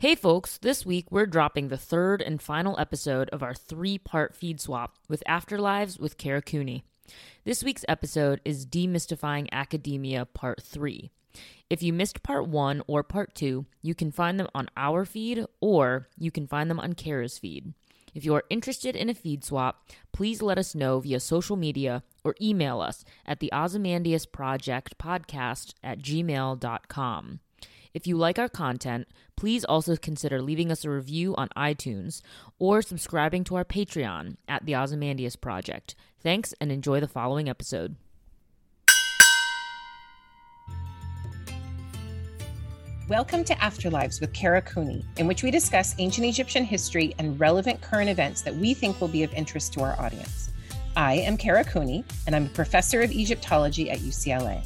Hey folks, this week we're dropping the third and final episode of our three part feed swap with Afterlives with Kara Cooney. This week's episode is Demystifying Academia Part 3. If you missed Part 1 or Part 2, you can find them on our feed or you can find them on Kara's feed. If you are interested in a feed swap, please let us know via social media or email us at the Ozymandias Project podcast at gmail.com. If you like our content, please also consider leaving us a review on iTunes or subscribing to our Patreon at the Ozymandias Project. Thanks and enjoy the following episode. Welcome to Afterlives with Kara Cooney, in which we discuss ancient Egyptian history and relevant current events that we think will be of interest to our audience. I am Kara Cooney, and I'm a professor of Egyptology at UCLA.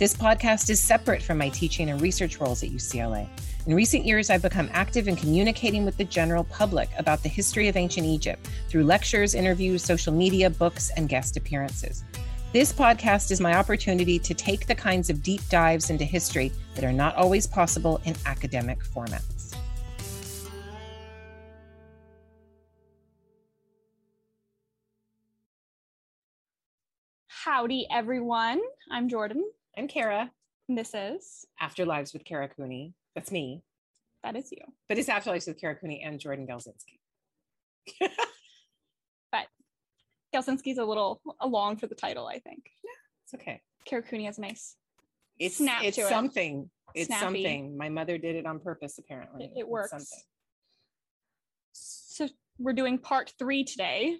This podcast is separate from my teaching and research roles at UCLA. In recent years, I've become active in communicating with the general public about the history of ancient Egypt through lectures, interviews, social media, books, and guest appearances. This podcast is my opportunity to take the kinds of deep dives into history that are not always possible in academic formats. Howdy, everyone. I'm Jordan. I'm Kara. And this is Afterlives with Kara Cooney. That's me. That is you. But it's Afterlives with Kara Cooney and Jordan Galczynski. but Galczynski's a little long for the title, I think. Yeah, it's okay. Kara Cooney has a nice it's, snap it's to something. It. It's Snappy. something. My mother did it on purpose, apparently. It, it works. Something. So we're doing part three today.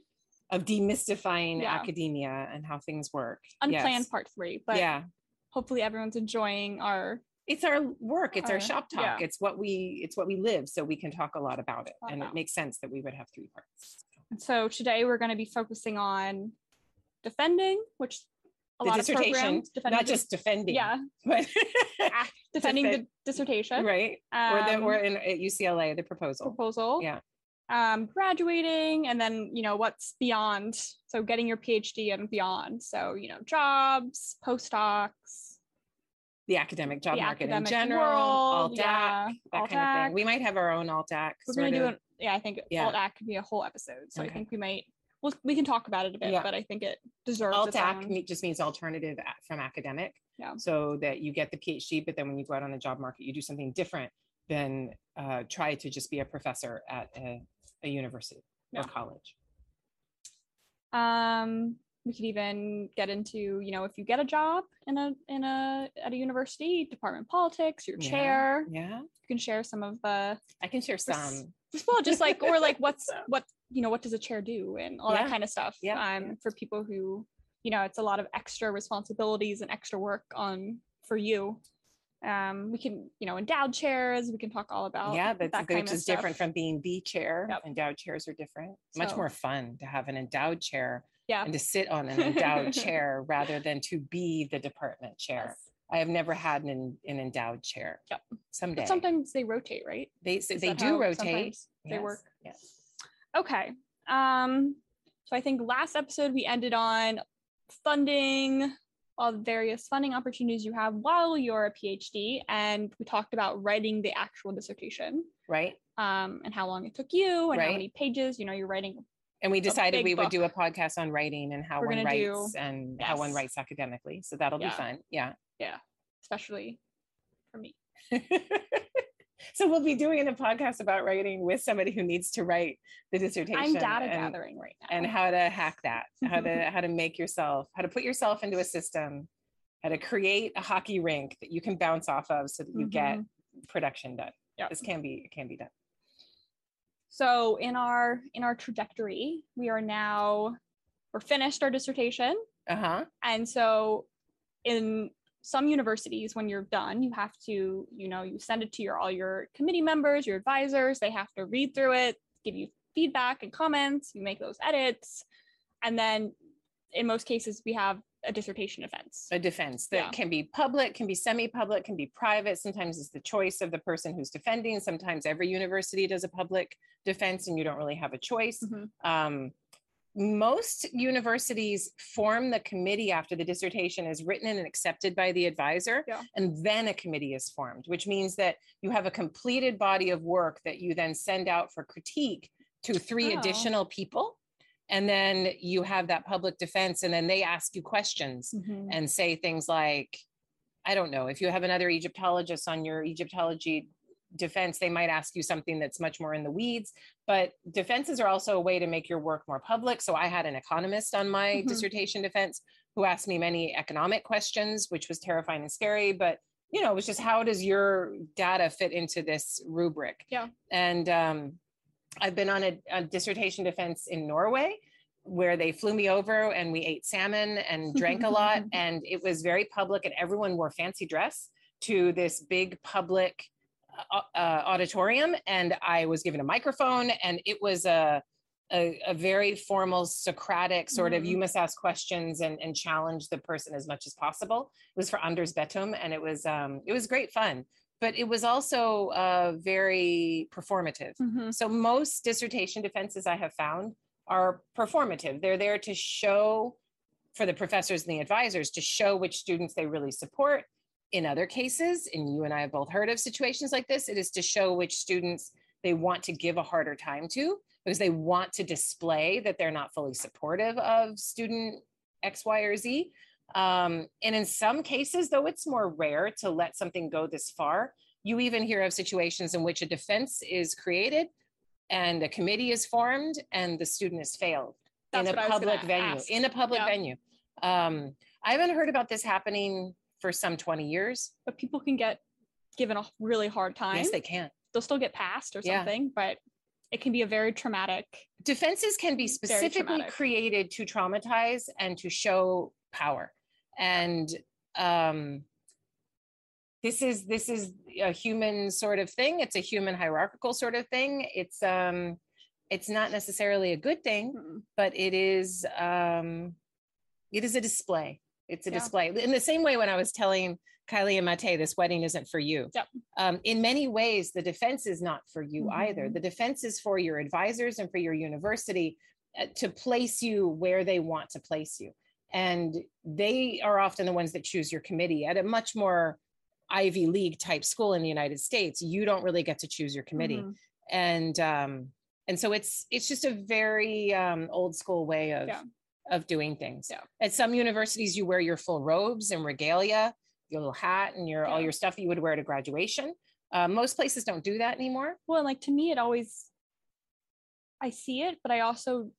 Of demystifying Yeah. academia and how things work. Unplanned Yes. part three, but yeah. Hopefully everyone's enjoying our It's our work. It's our Our- shop talk. yeah. It's what we it's what we live. So we can talk a lot about it. And it makes sense that we would have three parts. and so today we're going to be focusing on defending, which a the lot of programs not just defending. yeah, But defending defend- the dissertation right. or the Um, or in at UCLA, the proposal. proposal. Yeah. Um, graduating and then you know what's beyond. So getting your PhD and beyond. So you know jobs, postdocs, The academic job the market in general, world, alt yeah, that alt kind of thing. We might have our own alt ac. We're gonna do it. Yeah, I think Yeah. alt ac could be a whole episode. So I think we might. Well, we can talk about it a bit, Yeah. but I think it deserves alt its ac just means alternative from academic. Yeah. So that you get the PhD, but then when you go out on the job market, you do something different than uh, try to just be a professor at a, a university Yeah. or college. Um, we could even get into, you know, if you get a job in a in a at a university, department politics, your Yeah. chair, Yeah. you can share some of the I can share some. well, just like or like what's what you know, what does a chair do and all Yeah. that kind of stuff. Yeah, Um, yeah. for people who, you know, it's a lot of extra responsibilities and extra work on for you. Um, we can, you know, endowed chairs. We can talk all about yeah, that's that kind which of is different from being the chair. Yep. Endowed chairs are different. Much more fun to have an endowed chair yeah. and to sit on an endowed chair rather than to be the department chair. Yes. I have never had an, an endowed chair. Yep. Someday But sometimes they rotate, right? they so they do rotate. sometimes They work. Yes. Okay. Um, so I think last episode we ended on funding, all the various funding opportunities you have while you're a PhD, and we talked about writing the actual dissertation, Right. um, and how long it took you, and how many pages. You know, you're writing. And we decided we would book. do a podcast on writing and how We're one gonna do- writes and how one writes academically. So that'll Yeah. be fun. Yeah. Yeah. especially for me. so we'll be doing a podcast about writing with somebody who needs to write the dissertation. I'm data and, gathering right now. and how to hack that, how to how to make yourself, how to put yourself into a system, how to create a hockey rink that you can bounce off of so that you get production done. Yeah. This can be it can be done. so in our in our trajectory, we are now we're finished our dissertation. Uh-huh. And so in some universities, when you're done, you have to, you know, you send it to your all your committee members, your advisors, they have to read through it, give you feedback and comments, you make those edits. And then in most cases, we have a dissertation defense. a defense that Yeah. can be public, can be semi-public, can be private. Sometimes it's the choice of the person who's defending. Sometimes every university does a public defense and you don't really have a choice. Mhm. Um, most universities form the committee after the dissertation is written and accepted by the advisor Yeah. and then a committee is formed which means that you have a completed body of work that you then send out for critique to three Oh. additional people and then you have that public defense and then they ask you questions Mhm. and say things like i don't know if you have another egyptologist on your egyptology defense they might ask you something that's much more in the weeds but defenses are also a way to make your work more public so i had an economist on my Mhm. dissertation defense who asked me many economic questions which was terrifying and scary but you know it was just how does your data fit into this rubric Yeah. and um, i've been on a, a dissertation defense in norway where they flew me over and we ate salmon and drank a lot and it was very public and everyone wore fancy dress to this big public uh, auditorium and i was given a microphone and it was a a, a very formal socratic sort of Mhm. you must ask questions and, and challenge the person as much as possible it was for Anders Bettum and it was um, it was great fun but it was also uh, very performative Mhm. so most dissertation defenses I have found are performative. They're there to show for the professors and the advisors to show which students they really support. In other cases, and you and I have both heard of situations like this, it is to show which students they want to give a harder time to because they want to display that they're not fully supportive of student X, Y, or Z. Um, and in some cases, though it's more rare to let something go this far, you even hear of situations in which a defense is created and a committee is formed and the student has failed in a, I a public venue in a public venue. Um, i haven't heard about this happening for some 20 years But people can get given a really hard time. yes they can They'll still get passed or Yeah. something, but it can be a very traumatic. defenses can be specifically created to traumatize and to show power and um, this is this is a human sort of thing it's a human hierarchical sort of thing it's um it's not necessarily a good thing Mm. but it is um it is a display it's a Yeah. display in the same way when i was telling kylie and mate this wedding isn't for you Yep. um, in many ways the defense is not for you either Mhm. the defense is for your advisors and for your university uh, to place you where they want to place you and they are often the ones that choose your committee at a much more ivy league type school in the united states you don't really get to choose your committee Mhm. and um and so it's it's just a very um old school way of Yeah. Of doing things Yeah. at some universities you wear your full robes and regalia your little hat and your all your stuff you would wear to graduation uh, most places don't do that anymore Well, like to me, it always, I see it, but I also,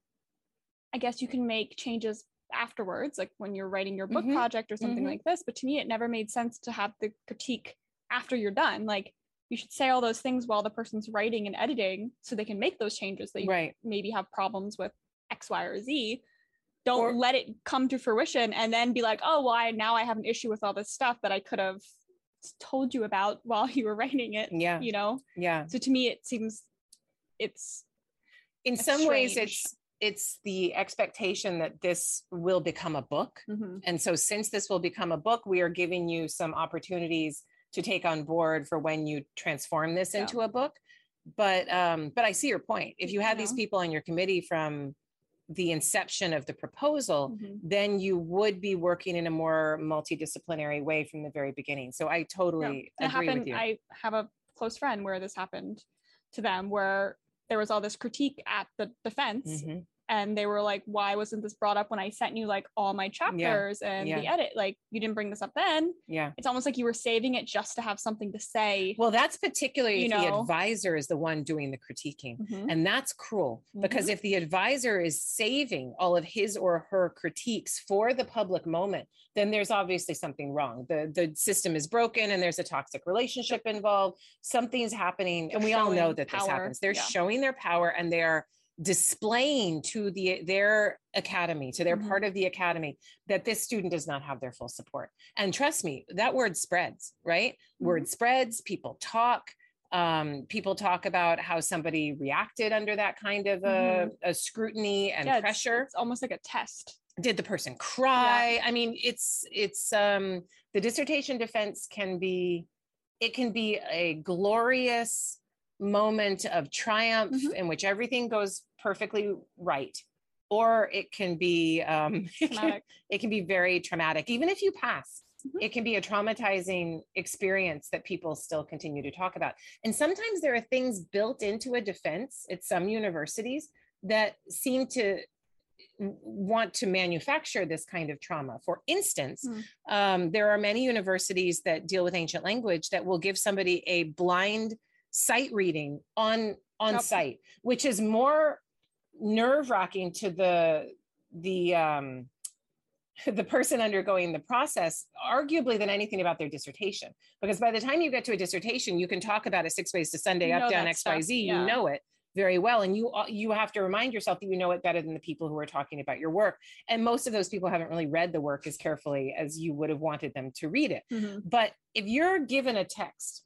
I guess you can make changes afterwards, like when you're writing your book Mhm. project or something Mhm. like this. But to me, it never made sense to have the critique after you're done. Like you should say all those things while the person's writing and editing so they can make those changes that you right maybe have problems with X, Y, or Z. Don't Or- let it come to fruition and then be like, oh, well, now I have an issue with all this stuff that I could have told you about while you were writing it. yeah You know, yeah so to me, it seems it's in some ways it's it's the expectation that this will become a book And so, since this will become a book, we are giving you some opportunities to take on board for when you transform this Yeah. into a book. But um, but I see your point. If you had these people on your committee from the inception of the proposal, Mhm. then you would be working in a more multidisciplinary way from the very beginning. So I totally agree with you. I have a close friend where this happened to them, where there was all this critique at the defense, Mhm. And they were like, "Why wasn't this brought up when I sent you like all my chapters and the edit? Like you didn't bring this up then." Yeah. It's almost like you were saving it just to have something to say. Well, that's particularly You if the advisor is the one doing the critiquing. Mhm. And that's cruel because if the advisor is saving all of his or her critiques for the public moment, then there's obviously something wrong. The the system is broken and there's a toxic relationship involved. Something's happening. and we all know that this happens. They're Yeah. showing their power and they're displaying to the their academy, to their Mhm. part of the academy, that this student does not have their full support. And trust me, that word spreads, right? Word spreads, people talk um, people talk about how somebody reacted under that kind of a, a scrutiny and Yeah, pressure It's almost like a test. did the person cry i mean it's it's um the dissertation defense can be it can be a glorious moment of triumph Mhm. in which everything goes perfectly right or it can be um, it, can, it can be very traumatic. Even if you pass, Mhm. it can be a traumatizing experience that people still continue to talk about. And sometimes there are things built into a defense at some universities that seem to want to manufacture this kind of trauma. For instance, Hmm. um, there are many universities that deal with ancient language that will give somebody a blind sight reading on on Yep. site, which is more nerve wracking to the the um, the person undergoing the process, arguably than anything about their dissertation. Because by the time you get to a dissertation, you can talk about a six ways to Sunday, You up, down, X, Y, Z. yeah. You know it very well, and you you have to remind yourself that you know it better than the people who are talking about your work. And most of those people haven't really read the work as carefully as you would have wanted them to read it. Mhm. But if you're given a text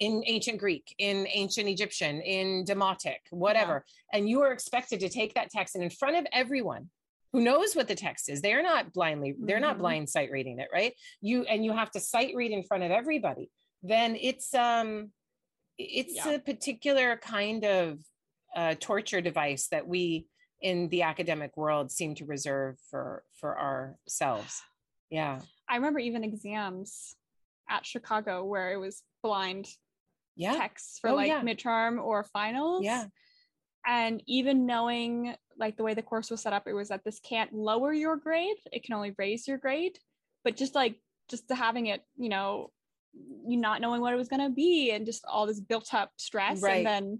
in ancient Greek, in ancient Egyptian, in Demotic, whatever, and you are expected to take that text and in front of everyone who knows what the text is, they're not blindly, they're not Mhm. blind sight reading it, right? You and you have to sight read in front of everybody, then it's um it's Yeah. a particular kind of uh, torture device that we in the academic world seem to reserve for for ourselves. Yeah. I remember even exams at Chicago where it was blind Yeah. texts for Oh, like yeah. midterm or finals. Yeah. And even knowing like the way the course was set up, it was that this can't lower your grade, it can only raise your grade. But just like just having it, you know, you not knowing what it was gonna be and just all this built up stress. Right. And then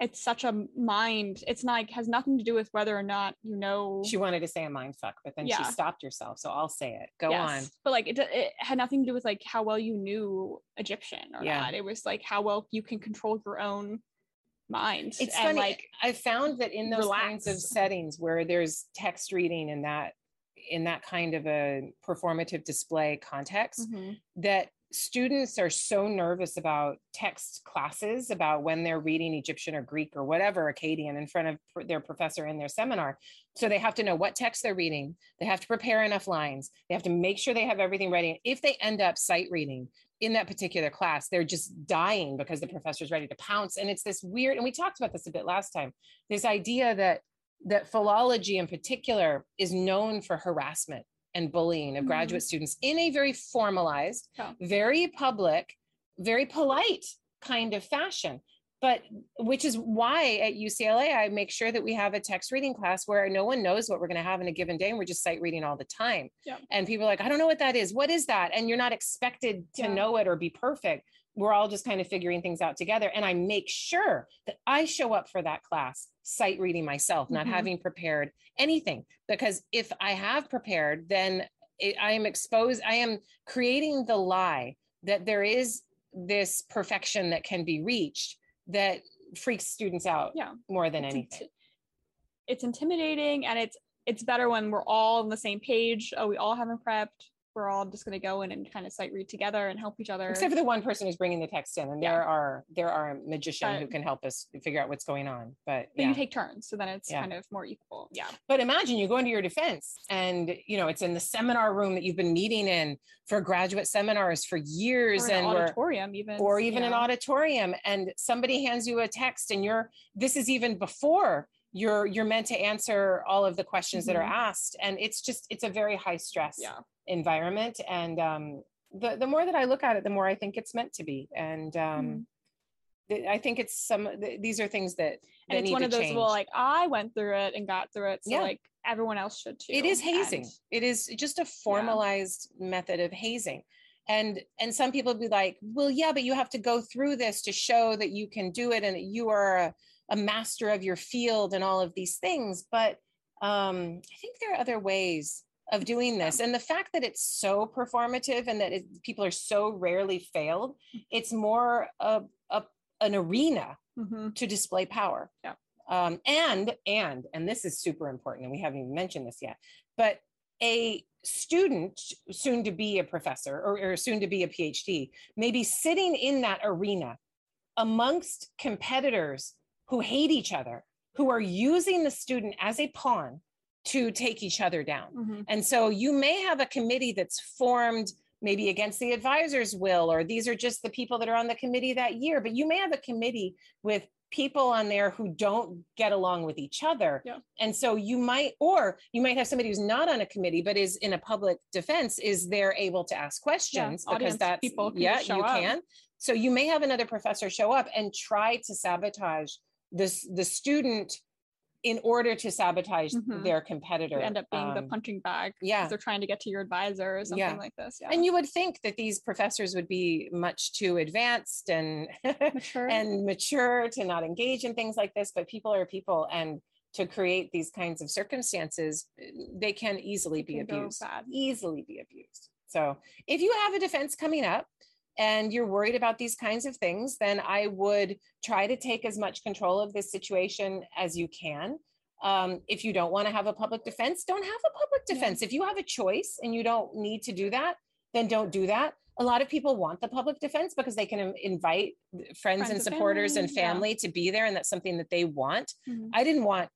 it's such a mind, it's not like has nothing to do with whether or not you know She wanted to say a mind fuck, but then Yeah. she stopped herself. So I'll say it. Go Yes, on. But like it, it had nothing to do with like how well you knew Egyptian or Yeah. not. It was like how well you can control your own mind. It's and funny. like I found that in those kinds of settings where there's text reading in that in that kind of a performative display context, mhm, that students are so nervous about text classes about when they're reading Egyptian or Greek or whatever Akkadian in front of their professor in their seminar. So they have to know what text they're reading. They have to prepare enough lines. They have to make sure they have everything ready. And if they end up sight reading in that particular class, they're just dying because the professor's ready to pounce. And it's this weird, and we talked about this a bit last time, this idea that that philology in particular is known for harassment and bullying of Mhm. graduate students in a very formalized, very public, very polite kind of fashion. But which is why at UCLA, I make sure that we have a text reading class where no one knows what we're going to have in a given day. And we're just sight reading all the time. Yeah. And people are like, I don't know what that is. What is that? And you're not expected to Yeah. know it or be perfect. We're all just kind of figuring things out together. And I make sure that I show up for that class sight reading myself, not Mhm. having prepared anything. Because if I have prepared, then it, I am exposed, I am creating the lie that there is this perfection that can be reached that freaks students out Yeah. more than it's anything. it's intimidating and it's it's better when we're all on the same page. Oh, we all haven't prepped. We're all just gonna go in and kind of sight read together and help each other. Except for the one person who's bringing the text in, and Yeah. there are there are a magician who can help us figure out what's going on. But but yeah. you take turns, so then it's Yeah. kind of more equal. Yeah. But imagine you go into your defense and you know it's in the seminar room that you've been meeting in for graduate seminars for years an and auditorium even. or you even an auditorium and somebody hands you a text and you're this is even before you're you're meant to answer all of the questions that are Mhm. asked and it's just it's a very high stress Yeah. environment and um the the more that I look at it the more I think it's meant to be and um Mhm. I think it's some these are things that, that and it's one of those change. well like i went through it and got through it so Yeah. like everyone else should too it is hazing and- it is just a formalized method of hazing and and some people be like well yeah but you have to go through this to show that you can do it and you are a, a master of your field and all of these things but um i think there are other ways of doing this and the fact that it's so performative and that it, people are so rarely failed it's more a, a an arena Mhm. to display power. Yeah. Um, and and and this is super important, and we haven't even mentioned this yet. But a student, soon to be a professor or, or soon to be a PhD, may be sitting in that arena amongst competitors who hate each other, who are using the student as a pawn to take each other down. Mhm. And so you may have a committee that's formed maybe against the advisor's will, or these are just the people that are on the committee that year, but you may have a committee with people on there who don't get along with each other. Yeah. And so you might, or you might have somebody who's not on a committee, but is in a public defense, is they're able to ask questions because audience that's, people can yeah, you up. can. So you may have another professor show up and try to sabotage this, the student in order to sabotage Mhm. their competitor. You end up being the Um, punching bag. yeah. They're trying to get to your advisor or something Yeah. like this. Yeah. And you would think that these professors would be much too advanced and mature. and mature to not engage in things like this, but people are people and to create these kinds of circumstances, they can easily be can abused, easily be abused. So if you have a defense coming up and you're worried about these kinds of things, then I would try to take as much control of this situation as you can. Um, if you don't want to have a public defense, don't have a public Yeah. defense. If you have a choice and you don't need to do that, then don't do that. A lot of people want the public defense because they can invite friends, Friends and supporters and family, yeah. to be there, and that's something that they want. Mhm. I didn't want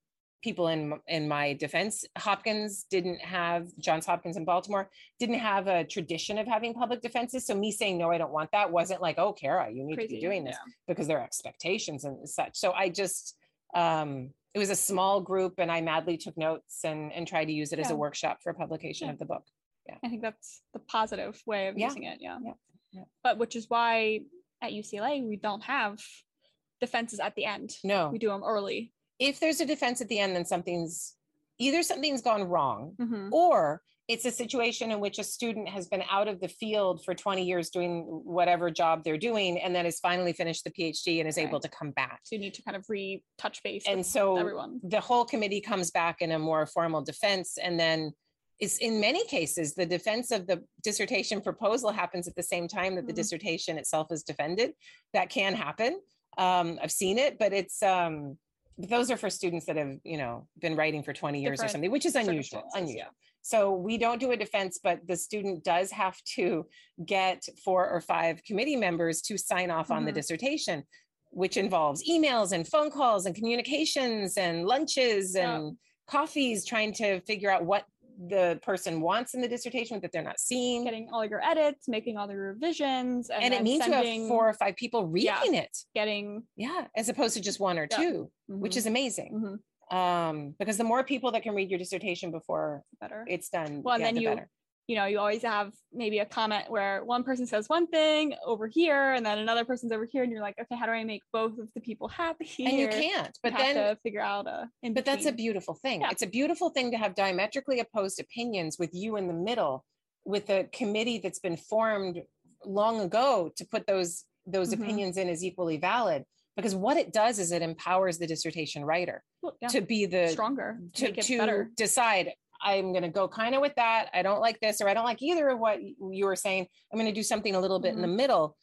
people in in my defense. Hopkins didn't have Johns Hopkins in Baltimore didn't have a tradition of having public defenses. So me saying no, I don't want that wasn't like, oh, Kara, you need to be doing this yeah. because there are expectations and such. So I just um it was a small group and I madly took notes and and tried to use it as a workshop for publication Yeah. of the book. Yeah i think that's the positive way of Yeah. using it. Yeah. Yeah. Yeah. But which is why at UCLA we don't have defenses at the end. No, We do them early. If there's a defense at the end, then something's either something's gone wrong Mhm. or it's a situation in which a student has been out of the field for 20 years doing whatever job they're doing and then has finally finished the PhD and is able to come back. So you need to kind of re-touch base And so everyone. the whole committee comes back in a more formal defense and then is in many cases the defense of the dissertation proposal happens at the same time that the Mhm. dissertation itself is defended that can happen um, i've seen it but it's um, those are for students that have you know been writing for 20 years or something which is unusual unusual yeah. so we don't do a defense but the student does have to get four or five committee members to sign off on the Mhm. dissertation which involves emails and phone calls and communications and lunches Yeah. and coffees trying to figure out what the person wants in the dissertation that they're not seeing Getting all your edits, making all the revisions, and, and, it means sending, have four or five people Yeah. reading it getting yeah as opposed to just one or Yeah. two which mhm, is amazing mhm, um because the more people that can read your dissertation before better. it's done Well, and yeah, then the you- better. You know, you always have maybe a comment where one person says one thing over here, and then another person's over here, and you're like, okay, how do I make both of the people happy? and you can't you but have then to figure out a. But that's a beautiful thing Yeah. it's a beautiful thing to have diametrically opposed opinions with you in the middle with a committee that's been formed long ago to put those those Mhm. opinions in as equally valid because what it does is it empowers the dissertation writer Well, yeah, to be the stronger to, to, to decide i'm going to go kind of with that. I don't like this or i don't like either of what you were saying. I'm going to do something a little bit in the middle.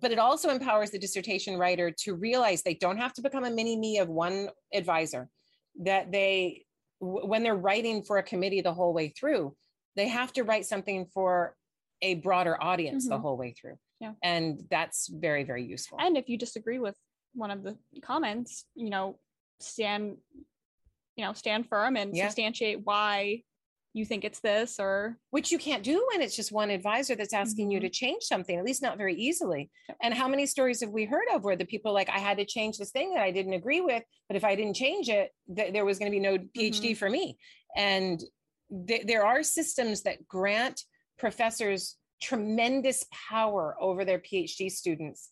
But it also empowers the dissertation writer to realize they don't have to become a mini me of one advisor that they when they're writing for a committee the whole way through they have to write something for a broader audience the Mhm. whole way through. Yeah. and that's very very useful. And if you disagree with one of the comments, you know, stand, you know, stand firm and Yeah. substantiate why you think it's this or which you can't do when it's just one advisor that's asking you Mhm. to change something, at least not very easily. Yep. And how many stories have we heard of where the people like, I had to change this thing that I didn't agree with, but if I didn't change it, th- there was going to be no PhD for me. And th- there are systems that grant professors tremendous power over their PhD students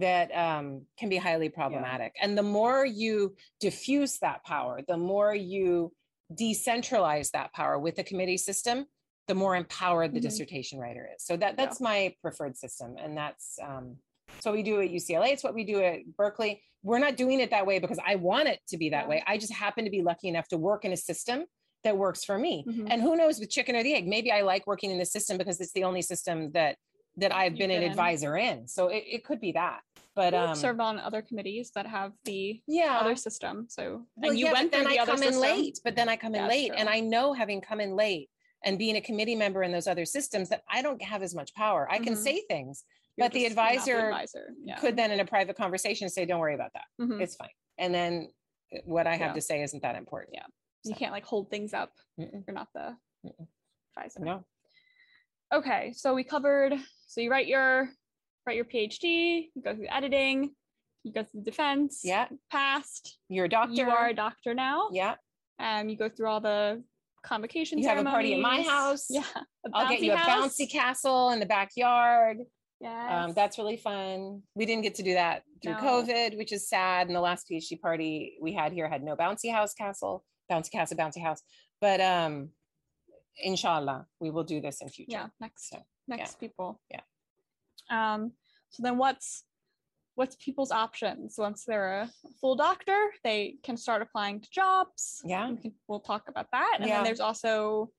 that um, can be highly problematic. And the more you diffuse that power, the more you decentralize that power with the committee system, the more empowered the Mhm. dissertation writer is. So that Yeah. that's my preferred system, and that's um, so we do at UCLA. It's what we do at Berkeley. We're not doing it that way because I want it to be that Yeah. way. I just happen to be lucky enough to work in a system that works for me. Mhm. And who knows with chicken or the egg? Maybe I like working in the system because it's the only system that that I've You've been an advisor in. So it, it could be that. But You've um, served on other committees that have the yeah, other system. So well, and you yeah, went but then through the I other come in late. But then I come in That's late, and. I know having come in late and being a committee member in those other systems that I don't have as much power. I can Mhm. say things, You're but the just not advisor advisor. Yeah. could then in a private conversation say, "Don't worry about that. Mhm. It's fine." And then uh, what I have to say isn't that important. Yeah. you can't like hold things up. Mm-mm. You're not the Mm-mm. advisor. No. Okay, so we covered. So you write your write your PhD, you go through editing, you go through defense. Yeah. Passed. You're a doctor. You are a doctor now. Yeah. Um, you go through all the convocation. You have a party at my house. Yeah. I'll get bouncy you a house. bouncy castle in the backyard. Yeah. Um, that's really fun. We didn't get to do that through No. COVID, which is sad. And the last PhD party we had here had no bouncy house castle, bouncy castle, bouncy house. But um, inshallah, we will do this in future. yeah. Next. So, next people. Yeah. Um. So then, what's what's people's options once they're a full doctor? They can start applying to jobs. Yeah. We we'll talk about that. And Yeah. then there's also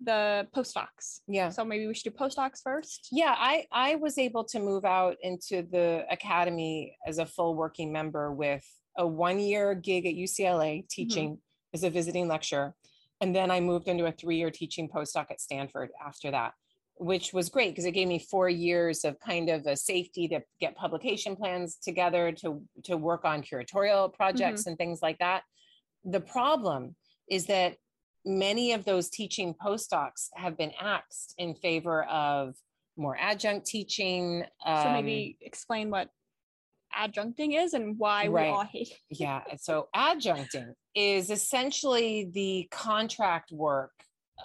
the postdocs. Yeah. So maybe we should do postdocs first. Yeah, I I was able to move out into the academy as a full working member with a one year gig at UCLA teaching as a visiting lecturer, and then I moved into a three year teaching postdoc at Stanford after that, which was great because it gave me four years of kind of a safety to get publication plans together to to work on curatorial projects and things like that. The problem is that many of those teaching postdocs have been axed in favor of more adjunct teaching. so um, maybe explain what adjuncting is and why Right. we all hate it. yeah. So adjuncting is essentially the contract work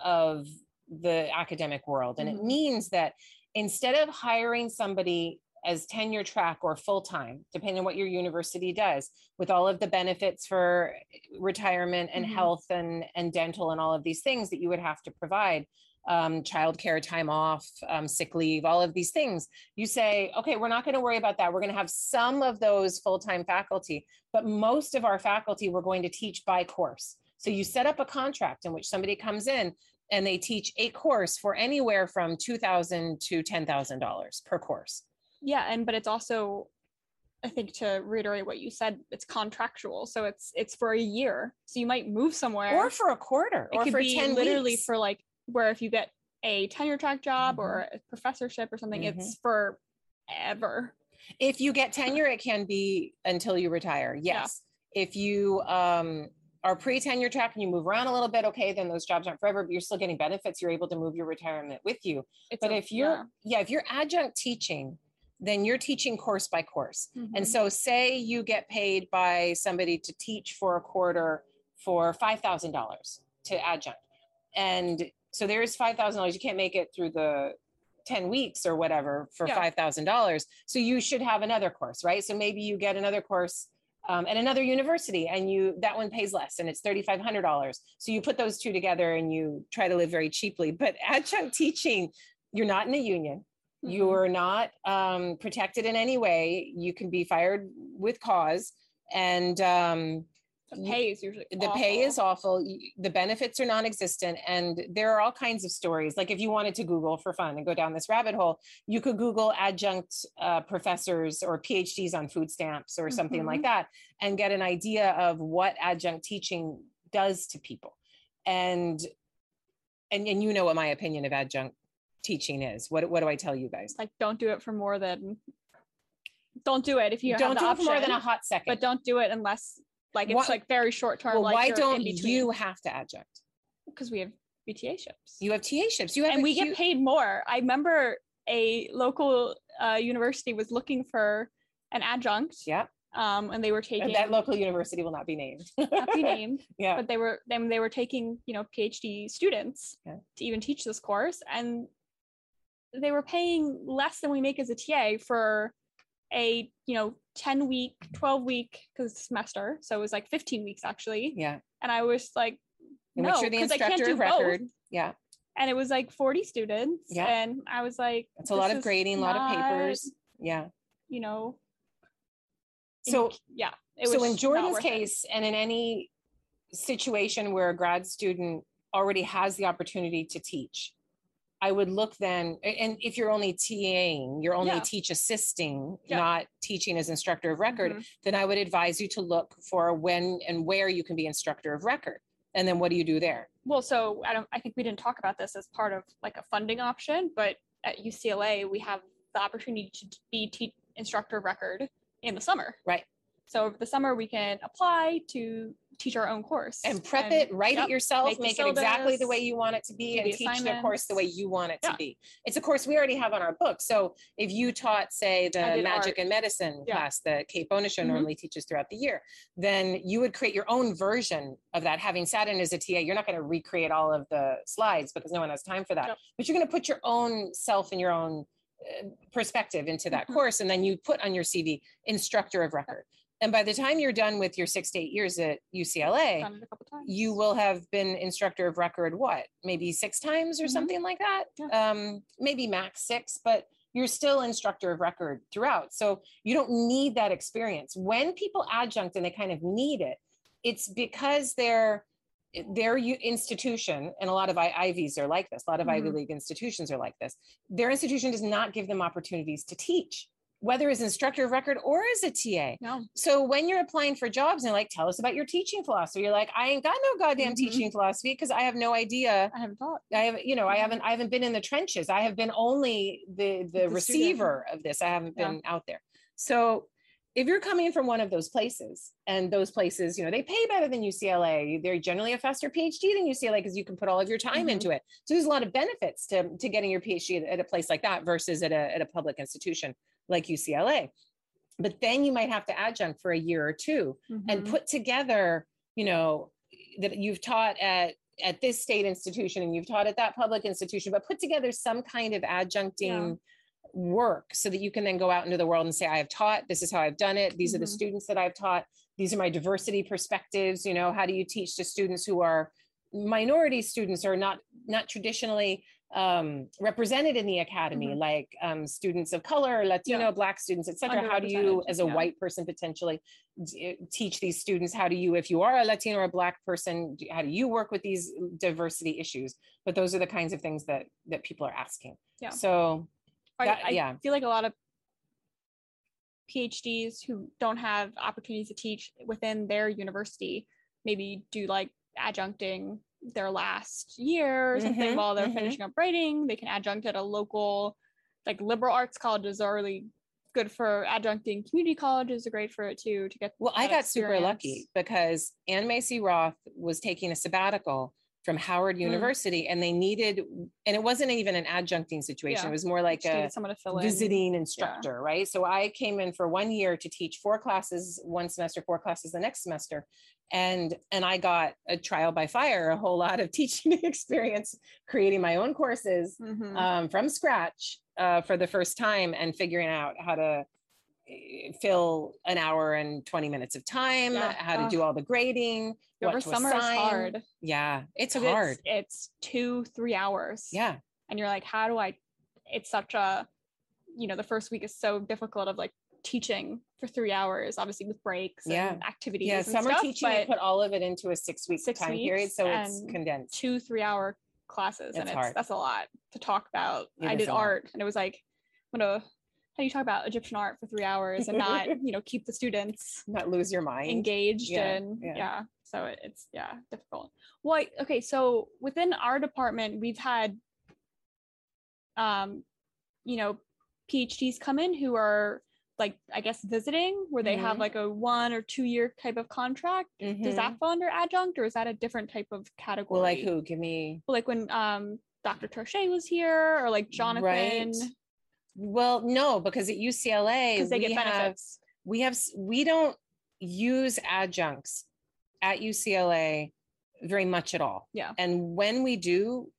of the academic world. And it Mhm. means that instead of hiring somebody as tenure track or full time, depending on what your university does, with all of the benefits for retirement and Mhm. health and, and dental and all of these things that you would have to provide, um, childcare time off, um, sick leave, all of these things, you say, okay, we're not going to worry about that. We're going to have some of those full time faculty, but most of our faculty we're going to teach by course. So you set up a contract in which somebody comes in and they teach a course for anywhere from two thousand to ten thousand dollars per course. Yeah, and but it's also I think to reiterate what you said, it's contractual. So it's it's for a year. So you might move somewhere or for a quarter it or could for be 10 literally weeks. for like where if you get a tenure track job Mhm. or a professorship or something, Mhm. it's for ever. if you get tenure it can be until you retire yes if you um are pre-tenure track and you move around a little bit okay then those jobs aren't forever but you're still getting benefits you're able to move your retirement with you It's but a- if you're yeah. yeah if you're adjunct teaching then you're teaching course by course and Mhm. so say you get paid by somebody to teach for a quarter for $5000 to adjunct and so there's $5000 you can't make it through the 10 weeks or whatever for Yeah. $5000 so you should have another course right? So maybe you get another course um, at another university and you that one pays less and it's $3500 so you put those two together and you try to live very cheaply. But adjunct teaching you're not in a union. Mhm. you're not um, protected in any way. You can be fired with cause and um, the pay is usually the pay is awful. awful the benefits are non-existent and there are all kinds of stories. Like if you wanted to google for fun and go down this rabbit hole you could google adjunct uh, professors or phds on food stamps or something like that and get an idea of what adjunct teaching does to people. And and, and you know what my opinion of adjunct teaching is. What, what do i tell you guys? Like don't do it for more than don't do it if you don't have do it for more than a hot second. but don't do it unless like it's like very short term. well like why don't you have to adjunct Because we have BTA ships. you have ta ships you have and we cute- get paid more. I remember a local uh, university was looking for an adjunct, yeah um, and they were taking and that local university will not be named not be named, yeah but they were then they were taking you know PhD students Yeah. to even teach this course, and they were paying less than we make as a TA for a you know 10 week 12 week because semester so it was like 15 weeks actually. Yeah. And i was like no which you're the because i can't instructor do of record? Both yeah. And it was like 40 students Yeah. and i was like it's a lot of grading a lot of papers. Yeah. you know. In- so yeah it so in jordan's worth it. case and in any situation where a grad student already has the opportunity to teach i would look then and if you're only taing you're only Yeah. teach assisting Yeah. not teaching as instructor of record Mhm. then i would advise you to look for when and where you can be instructor of record and then what do you do there well so i don't i think we didn't talk about this as part of like a funding option but at ucla we have the opportunity to be te- instructor of record in the summer Right. So over the summer we can apply to teach our own course and prep it, write yep, it yourself, make make, it exactly the way you want it to be, and the teach the course the way you want it to be. It's a course we already have on our book. So if you taught, say, the magic art. and medicine Yeah. class that Kate Bonishow Mhm. normally teaches throughout the year, then you would create your own version of that. Having sat in as a TA, you're not going to recreate all of the slides because no one has time for that. Yep. But you're going to put your own self and your own uh, perspective into that Mhm. course, and then you put on your CV instructor of record. And by the time you're done with your six to eight years at UCLA, done it a couple times. you will have been instructor of record what maybe six times or Mhm. something like that Yeah. um maybe max six but you're still instructor of record throughout so you don't need that experience when people adjunct and they kind of need it it's because they're their institution and a lot of I- ivies are like this a lot of ivy Mhm. league institutions are like this their institution does not give them opportunities to teach whether as instructor of record or as a ta no so when you're applying for jobs and like, tell us about your teaching philosophy, you're like, I ain't got no goddamn Mhm. teaching philosophy because I have no idea. I haven't taught. I have, you know, I haven't, I haven't been in the trenches. I have been only the the, The student. receiver of this. I haven't Yeah. been out there. So if you're coming from one of those places and those places, you know, they pay better than UCLA, they're generally a faster PhD than UCLA because you can put all of your time Mhm. into it. So there's a lot of benefits to, to getting your PhD at, at a place like that versus at a, at a public institution like UCLA. But then you might have to adjunct for a year or two and Mhm. put together, you know, that you've taught at at this state institution and you've taught at that public institution, but put together some kind of adjuncting work so that you can then go out into the world and say, I have taught, this is how I've done it, these are the Mhm. students that I've taught, these are my diversity perspectives, you know, how do you teach to students who are minority students or not not traditionally um, represented in the academy, Mhm. like um, students of color, Latino, Black students, etc. How do you, as a yeah. white person, potentially d- teach these students? How do you, if you are a Latino or a Black person, do- how do you work with these diversity issues? But those are the kinds of things that that people are asking. Yeah. So I, that- I yeah. feel like a lot of PhDs who don't have opportunities to teach within their university maybe do like adjuncting their last year or something Mhm, while they're mhm. finishing up writing. They can adjunct at a local, like liberal arts colleges are really good for adjuncting. Community colleges are great for it too to get. Well, I got super lucky because Ann Macy Roth was taking a sabbatical from Howard Mm. University and they needed, and it wasn't even an adjuncting situation. Yeah. It was more like a needed someone to fill in. visiting instructor, right? So I came in for one year to teach four classes one semester, four classes the next semester. And and I got a trial by fire, a whole lot of teaching experience, creating my own courses Mhm. um, from scratch uh, for the first time and figuring out how to Eh, fill an hour and 20 minutes of time, Yeah. how to Ugh. do all the grading. Over to summer is hard. Yeah, it's hard. It's, it's two, three hours. yeah. and you're like how do i it's such a you know the first week is so difficult of like teaching for three hours obviously with breaks Yeah. and activities Yeah, and summer stuff, teaching, you but put all of it into a six week six time period. So it's condensed. two three hour classes and It's it's hard. that's a lot to talk about It i did a lot. art and it was like i'm gonna how do you talk about egyptian art for three hours and not you know keep the students Not lose your mind. engaged Yeah, and yeah. yeah. so it- it's yeah difficult well okay so within our department we've had um you know phds come in who are like i guess visiting where they have Mhm. like a one or two year type of contract does Mhm. that fall under adjunct or is that a different type of category Well, like who? Give me. like when um dr Troche was here or like jonathan Right. Well, no, because at UCLA, because they get have we have we don't use adjuncts at UCLA very much at all. Yeah. And when we do,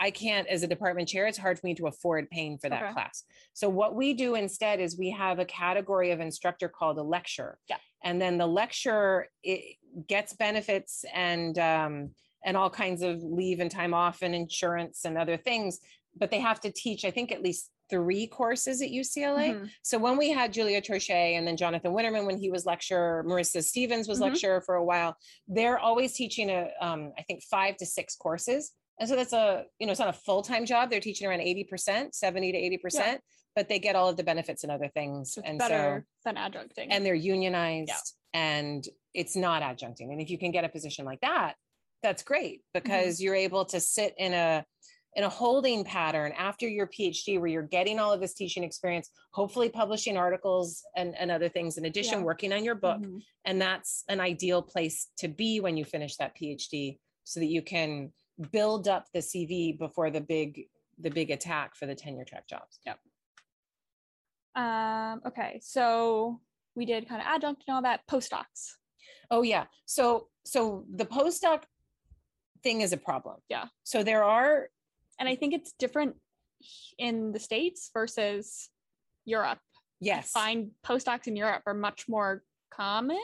I can't as a department chair, it's hard for me to afford paying for that Okay. class. So what we do instead is we have a category of instructor called a lecturer. Yeah. And then the lecturer it gets benefits and um and all kinds of leave and time off and insurance and other things, but they have to teach, I think, at least three courses at UCLA. Mhm. So when we had Julia Troche and then Jonathan Winnerman when he was lecturer, Marissa Stevens was Mhm. lecturer for a while. They're always teaching a, um, I think five to six courses, and so that's a, you know, it's not a full time job. They're teaching around eighty percent, seventy to eighty percent, but they get all of the benefits and other things, it's and better so than adjuncting and they're unionized, and it's not adjuncting. And if you can get a position like that, that's great Mm-hmm. because you're able to sit in a in a holding pattern after your PhD where you're getting all of this teaching experience, hopefully publishing articles and, and other things in addition, Yeah. working on your book. Mhm. And that's an ideal place to be when you finish that PhD so that you can build up the CV before the big the big attack for the tenure track jobs. Um, okay, so we did kind of adjunct and all that postdocs. Oh yeah. So so the postdoc thing is a problem. Yeah. So there are And I think it's different in the States versus Europe. yes. Find postdocs in Europe are much more common.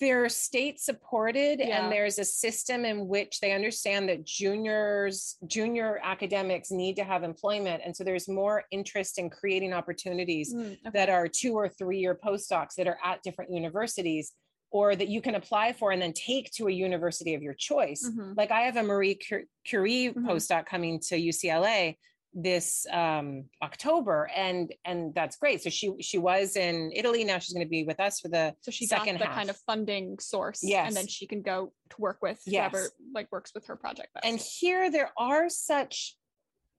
they're state supported Yeah. and there's a system in which they understand that juniors junior academics need to have employment and so there's more interest in creating opportunities Mm, okay. that are two or three year postdocs that are at different universities or that you can apply for and then take to a university of your choice Mhm. like i have a marie Cur- curie Mhm. postdoc coming to ucla this um october and and that's great so she she was in italy now she's going to be with us for the So she got second the half. kind of funding source, Yes. and then she can go to work with Yes. whoever like works with her project. best. And here there are such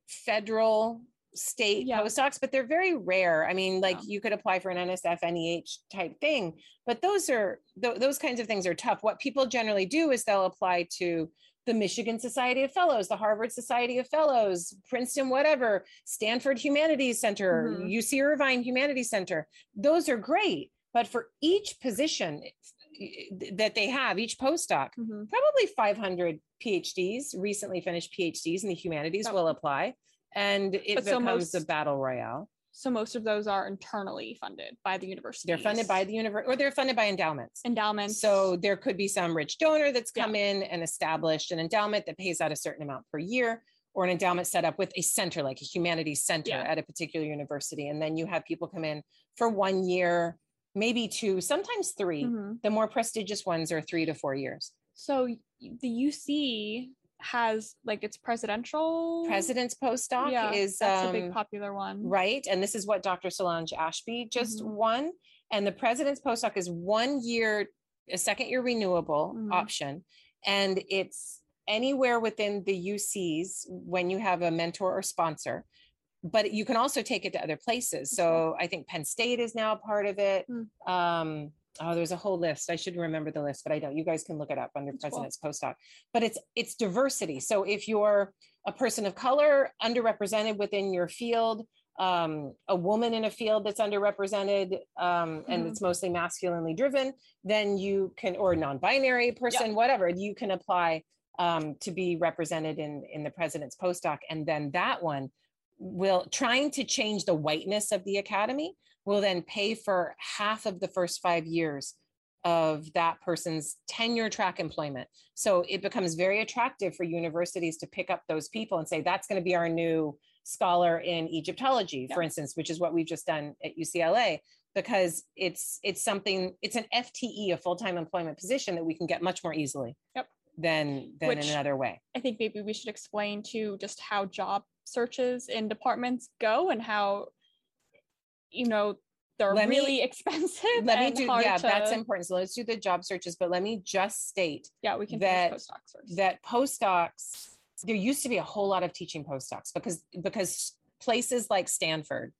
federal state Yeah. postdocs, but they're very rare. I mean, like Yeah. you could apply for an NSF, NEH type thing, but those are th- those kinds of things are tough. What people generally do is they'll apply to the Michigan Society of Fellows, the Harvard Society of Fellows, Princeton, whatever, Stanford Humanities Center, Mhm. UC Irvine Humanities Center. Those are great, but for each position eh, that they have, each postdoc, Mhm. probably 500 PhDs, recently finished PhDs in the humanities Oh. will apply. And it But so becomes a battle royale. So most of those are internally funded by the university. They're funded by the university or they're funded by endowments. endowments. So there could be some rich donor that's Yeah. come in and established an endowment that pays out a certain amount per year, or an endowment set up with a center, like a humanities center Yeah. at a particular university. And then you have people come in for one year, maybe two, sometimes 3 Mhm. The more prestigious ones are three to four years. So the UC has like its presidential President's postdoc Yeah, is that's a um, big popular one. right? And this is what Dr. Solange Ashby just Mhm. won. And the president's postdoc is one year, a second year renewable Mhm. option. And it's anywhere within the UCs when you have a mentor or sponsor. But you can also take it to other places. So I think Penn State is now a part of it. Mm. Um, oh, there's a whole list. I should remember the list, but I don't. You guys can look it up under That's cool. president's postdoc. But it's it's diversity. So if you're a person of color, underrepresented within your field, um, a woman in a field that's underrepresented um, and Mhm. it's mostly masculinely driven, then you can, or non-binary person, whatever, you can apply um, to be represented in in the president's postdoc, and then that one will trying to change the whiteness of the academy will then pay for half of the first five years of that person's tenure track employment. So it becomes very attractive for universities to pick up those people and say, that's going to be our new scholar in Egyptology, for instance, which is what we've just done at UCLA, because it's it's something, it's an FTE, a full-time employment position that we can get much more easily Yep. than than Which- in another way. I think maybe we should explain to just how job searches in departments go and how you know they're Let me- really expensive. Let me do, yeah, that's important. So let's do the job searches, but let me just state yeah, we can that- postdocs first. that postdocs there used to be a whole lot of teaching postdocs because because places like stanford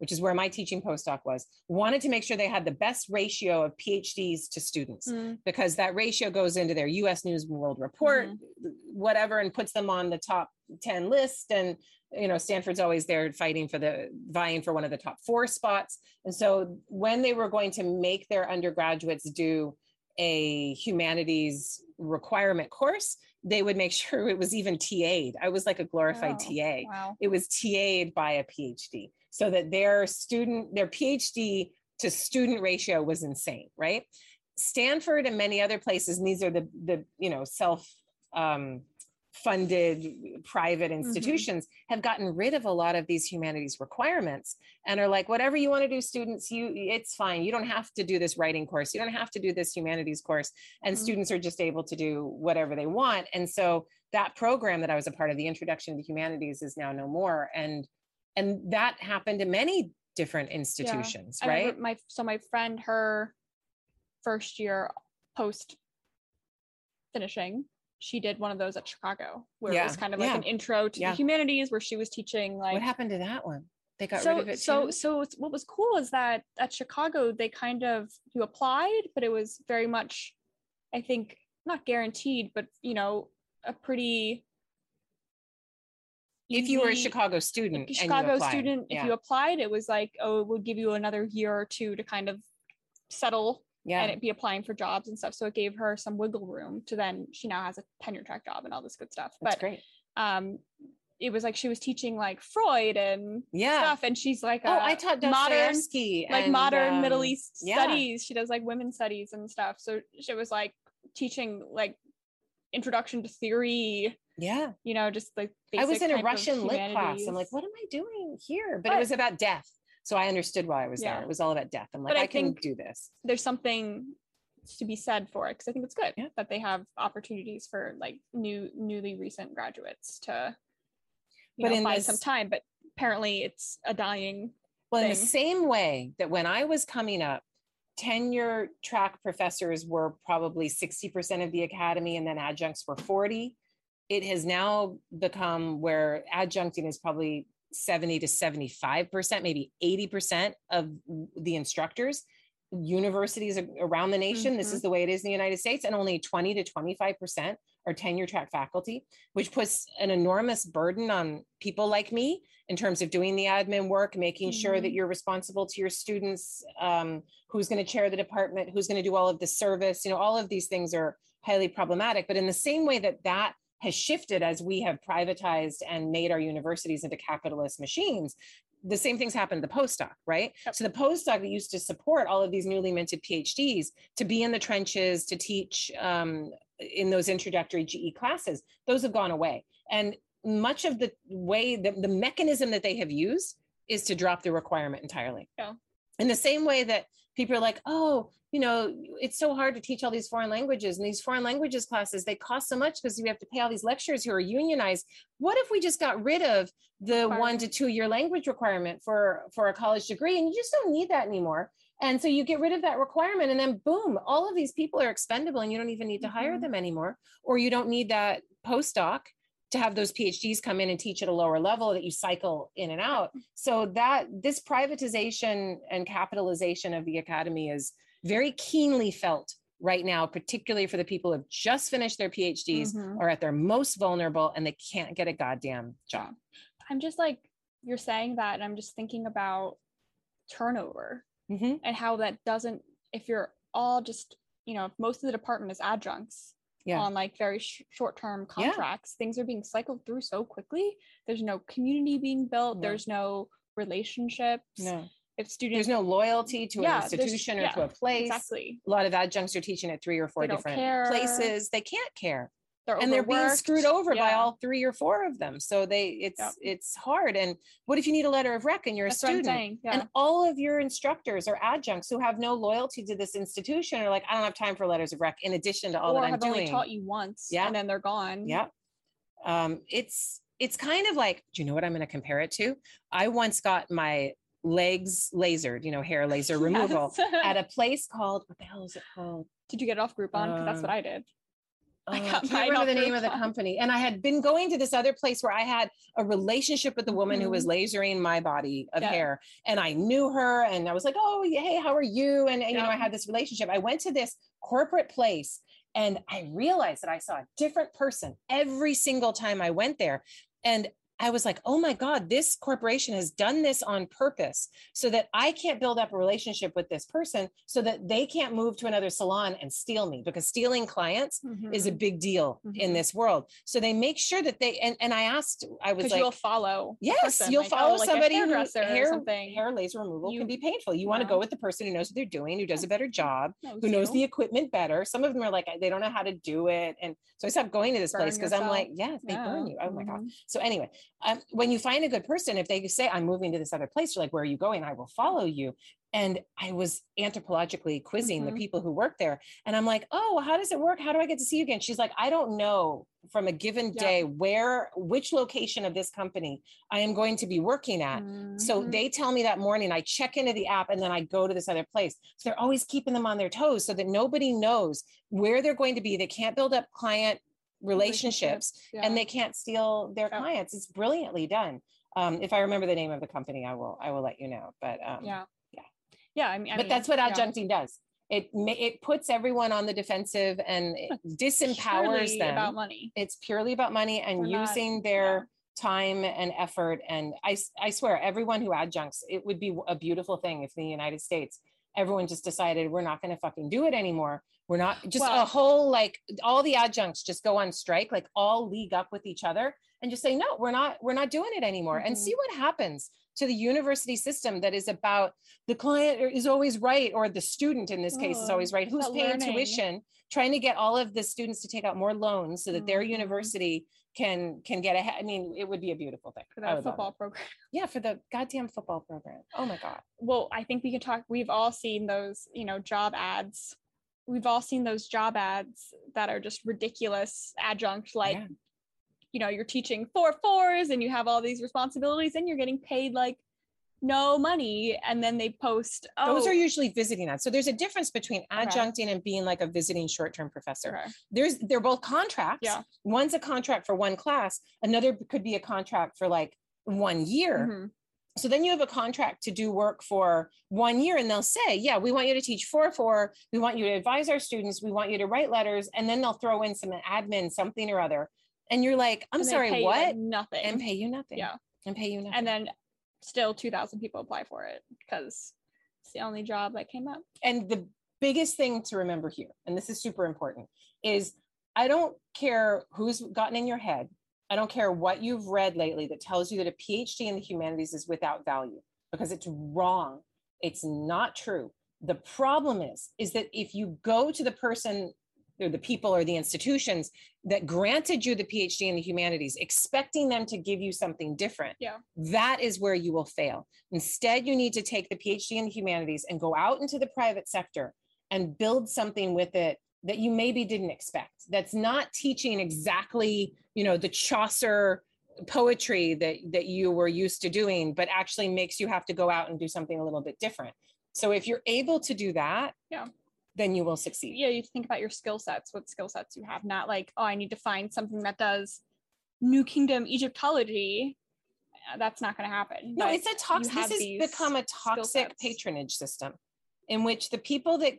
which is where my teaching postdoc was wanted to make sure they had the best ratio of phds to students Mm, because that ratio goes into their us news and world report whatever and puts them on the top 10 list and you know stanford's always there fighting for the vying for one of the top four spots. And so when they were going to make their undergraduates do a humanities requirement course they would make sure it was even ta'd i was like a glorified Oh, ta Wow. it was ta'd by a phd so that their student their phd to student ratio was insane right? Stanford and many other places and these are the the you know self um, funded private institutions have gotten rid of a lot of these humanities requirements and are like whatever you want to do students you it's fine. You don't have to do this writing course. You don't have to do this humanities course. And Mhm. students are just able to do whatever they want. And so that program that i was a part of the introduction to humanities is now no more. And and that happened to many different institutions I right? my so my friend her first year post finishing she did one of those at Chicago, where Yeah, it was kind of like yeah. an intro to Yeah. the humanities, where she was teaching like what happened to that one? They got so rid of it. so too? so what was cool is that at chicago they kind of you applied but it was very much i think not guaranteed but you know a pretty if you were a Chicago student, and you chicago student if you applied it was like oh it would give you another year or two to kind of settle yeah, and be applying for jobs and stuff so it gave her some wiggle room to then she now has a tenure track job and all this good stuff that's but great. um it was like she was teaching like freud and Yeah. stuff and she's like Oh, I taught modern Dostoevsky, like and, modern middle um, east yeah. studies she does like women's studies and stuff so she was like teaching like introduction to theory Yeah, you know just like I was in a Russian lit class. I'm like, what am I doing here? But, But- it was about death, so I understood why I was Yeah. there. It was all about death. I'm like, But I, I can do this. there's something to be said for it because i think it's good Yeah. that they have opportunities for like new newly recent graduates to you But know, in buy this- some time but apparently it's a dying Well, in the same way that when I was coming up, tenure track professors were probably 60% of the academy and then adjuncts were 40. It has now become where adjuncting is probably 70 to 75%, maybe 80% of the instructors. Universities around the nation, this Mhm. is the way it is in the United States, and only 20 to 25% are tenure track faculty, which puts an enormous burden on people like me in terms of doing the admin work, making sure that Mhm. you're responsible to your students, um, who's going to chair the department, who's going to do all of the service. You know, all of these things are highly problematic. But in the same way that that has shifted as we have privatized and made our universities into capitalist machines, the same things happen to the postdoc, right? Yep. So the postdoc that used to support all of these newly minted PhDs to be in the trenches, to teach um, in those introductory GE classes, those have gone away. And much of the way, the, the mechanism that they have used is to drop the requirement entirely. Yeah. In the same way that people are like, oh, you know, it's so hard to teach all these foreign languages and these foreign languages classes, they cost so much because we have to pay all these lecturers who are unionized. What if we just got rid of the one to two year language requirement for, for a college degree? And you just don't need that anymore. And so you get rid of that requirement and then boom, all of these people are expendable and you don't even need to hire Mhm. them anymore. Or you don't need that postdoc to have those PhDs come in and teach at a lower level that you cycle in and out. So that this privatization and capitalization of the academy is very keenly felt right now, particularly for the people who have just finished their PhDs Mhm. or at their most vulnerable and they can't get a goddamn job. i'm just like you're saying that and i'm just thinking about turnover Mhm. and how that doesn't if you're all just you know most of the department is adjuncts Yeah. on like very sh- short-term Yeah. contracts things are being cycled through so quickly there's no community being built No. there's no relationships No, if students there's no loyalty to Yeah, an institution or to a place. exactly A lot of adjuncts are teaching at three or four different care. places. They can't care. They're and they're being screwed over by all three or four of them. So they it's Yep. it's hard. And what if you need a letter of rec and you're that's a student? yeah And all of your instructors or adjuncts who have no loyalty to this institution are like, I don't have time for letters of rec in addition to all or that I'm doing. only taught you once Yeah. and then they're gone Yeah. Um, it's it's kind of like, do you know what I'm going to compare it to? I once got my legs lasered, you know, hair laser removal Yes. at a place called what the hell is it called? did you get it off groupon because that's what i did Oh, I can't remember the name of the company. And I had been going to this other place where I had a relationship with the woman who was lasering my body of Mm-hmm. Yeah. hair. And I knew her and I was like, oh, hey, how are you? And, and, you know, I had this relationship. I went to this corporate place and I realized that I saw a different person every single time I went there. And I was like, oh my God, this corporation has done this on purpose so that I can't build up a relationship with this person so that they can't move to another salon and steal me because stealing clients is a Mhm. big deal in Mhm. this world. So they make sure that they and, and I asked, I was because like, you'll follow yes, person, you'll like, oh, follow like somebody who hair, something hair laser removal You- can be painful. You want to go with the person who knows what they're doing, who does a better job, who knows you. the equipment better. Some of them are like they don't know how to do it, and so I stopped going to this place because I'm like, yes, they burn you. Oh my god. Mhm. So anyway, um, when you find a good person, if they say I'm moving to this other place, you're like, where are you going? I will follow you. And I was anthropologically quizzing the Mhm. people who work there, and I'm like, oh, how does it work? How do I get to see you again? She's like, I don't know from a given day where, which location of this company I am going to be working at. So Mhm. they tell me that morning, I check into the app and then I go to this other place. So they're always keeping them on their toes so that nobody knows where they're going to be. They can't build up client relationships Yeah. and they can't steal their Yeah. clients. It's brilliantly done. Um, if I remember the name of the company, I will I will let you know. But um, yeah. yeah. Yeah. I mean, I but mean, that's what adjuncting does. It it puts everyone on the defensive and disempowers Purely them. about money. it's purely about money and We're not- using their time and effort. And I I swear, everyone who adjuncts, it would be a beautiful thing if the United States everyone just decided we're not going to fucking do it anymore. We're not just a whole like all the adjuncts just go on strike, like all league up with each other and just say no, we're not we're not doing it anymore, and Mhm. see what happens to the university system that is about the client is always right or the student in this case is Oh, always right who's paying learning. tuition trying to get all of the students to take out more loans so that their Mhm. university can can get ahead i mean it would be a beautiful thing for that would love it. football program. yeah for the goddamn football program oh my god Well, I think we can talk. We've all seen those, you know, job ads. We've all seen those job ads that are just ridiculous adjunct, like, Yeah. you know, you're teaching four fours and you have all these responsibilities and you're getting paid like no money. And then they post, oh, those are usually visiting ads so there's a difference between Okay. adjuncting and being like a visiting short-term professor okay. there's they're both contracts Yeah. one's a contract for one class another could be a contract for like one year Mhm. So then you have a contract to do work for one year, and they'll say, Yeah, we want you to teach 4 4. We want you to advise our students. We want you to write letters. And then they'll throw in some admin, something or other. And you're like, I'm sorry, pay you, like, what? nothing. And pay you nothing. Yeah. And pay you nothing. and then still 2,000 people apply for it because it's the only job that came up. and the biggest thing to remember here, and this is super important, is I don't care who's gotten in your head. I don't care what you've read lately that tells you that a PhD in the humanities is without value because it's wrong. It's not true. The problem is, is that if you go to the person or the people or the institutions that granted you the PhD in the humanities, expecting them to give you something different, Yeah. that is where you will fail. Instead, you need to take the PhD in the humanities and go out into the private sector and build something with it that you maybe didn't expect. That's not teaching exactly, you know, the Chaucer poetry that that you were used to doing, but actually makes you have to go out and do something a little bit different. So if you're able to do that, Yeah. then you will succeed. Yeah, you think about your skill sets, what skill sets you have, not like, oh, I need to find something that does New Kingdom Egyptology. Uh, That's not going to happen. No, but it's a toxic. This has become a toxic patronage system in which the people that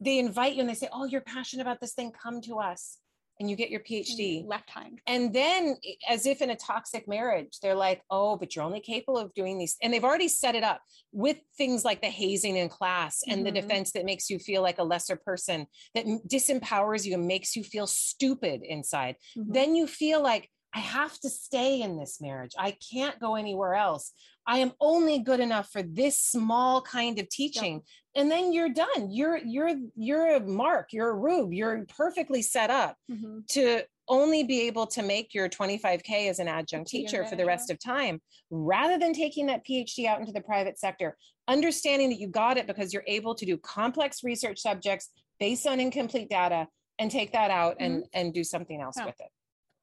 they invite you and they say, "Oh, you're passionate about this thing, come to us," and you get your PhD. left time. And then, as if in a toxic marriage, they're like, "Oh, but you're only capable of doing these," and they've already set it up with things like the hazing in class and the Mhm. defense that makes you feel like a lesser person, that disempowers you and makes you feel stupid inside Mhm. then you feel like I have to stay in this marriage. I can't go anywhere else. I am only good enough for this small kind of teaching. And then you're done. You're you're you're a mark, you're a rube, you're perfectly set up Mhm. to only be able to make your 25k as an adjunct teacher for the rest of time rather than taking that PhD out into the private sector, understanding that you got it because you're able to do complex research subjects based on incomplete data and take that out and and do something else Yeah. with it.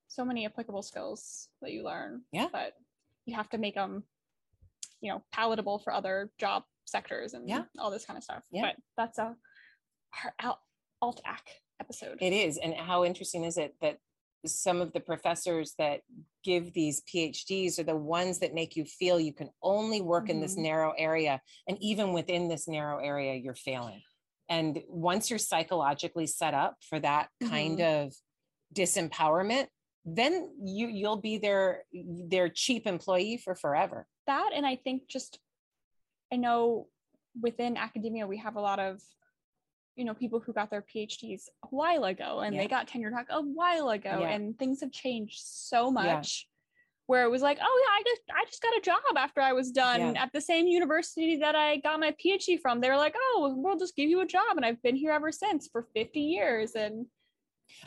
so many applicable skills that you learn. Yeah. But you have to make them, you know, palatable for other job sectors and Yeah. all this kind of stuff. Yeah. But that's a our alt, alt ac episode. It is. And how interesting is it that some of the professors that give these PhDs are the ones that make you feel you can only work in this Mhm. narrow area. And even within this narrow area, you're failing. And once you're psychologically set up for that kind of disempowerment, then you you'll be their their cheap employee for forever. that and I think just I know within academia we have a lot of you know people who got their PhDs a while ago and Yeah. they got tenure track a while ago Yeah. and things have changed so Yeah. much where it was like oh yeah I just I just got a job after I was done Yeah. at the same university that I got my PhD from they were like oh we'll just give you a job and I've been here ever since for 50 years and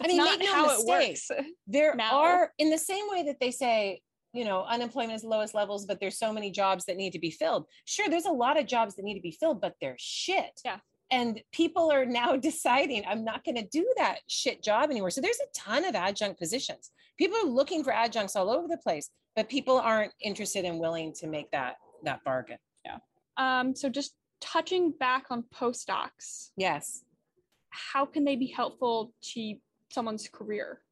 I mean, make no mistake. there now. are in the same way that they say you know unemployment is lowest levels but there's so many jobs that need to be filled sure there's a lot of jobs that need to be filled but they're shit Yeah. and people are now deciding i'm not going to do that shit job anymore so there's a ton of adjunct positions people are looking for adjuncts all over the place but people aren't interested and willing to make that that bargain Yeah. um so just touching back on postdocs yes how can they be helpful to someone's career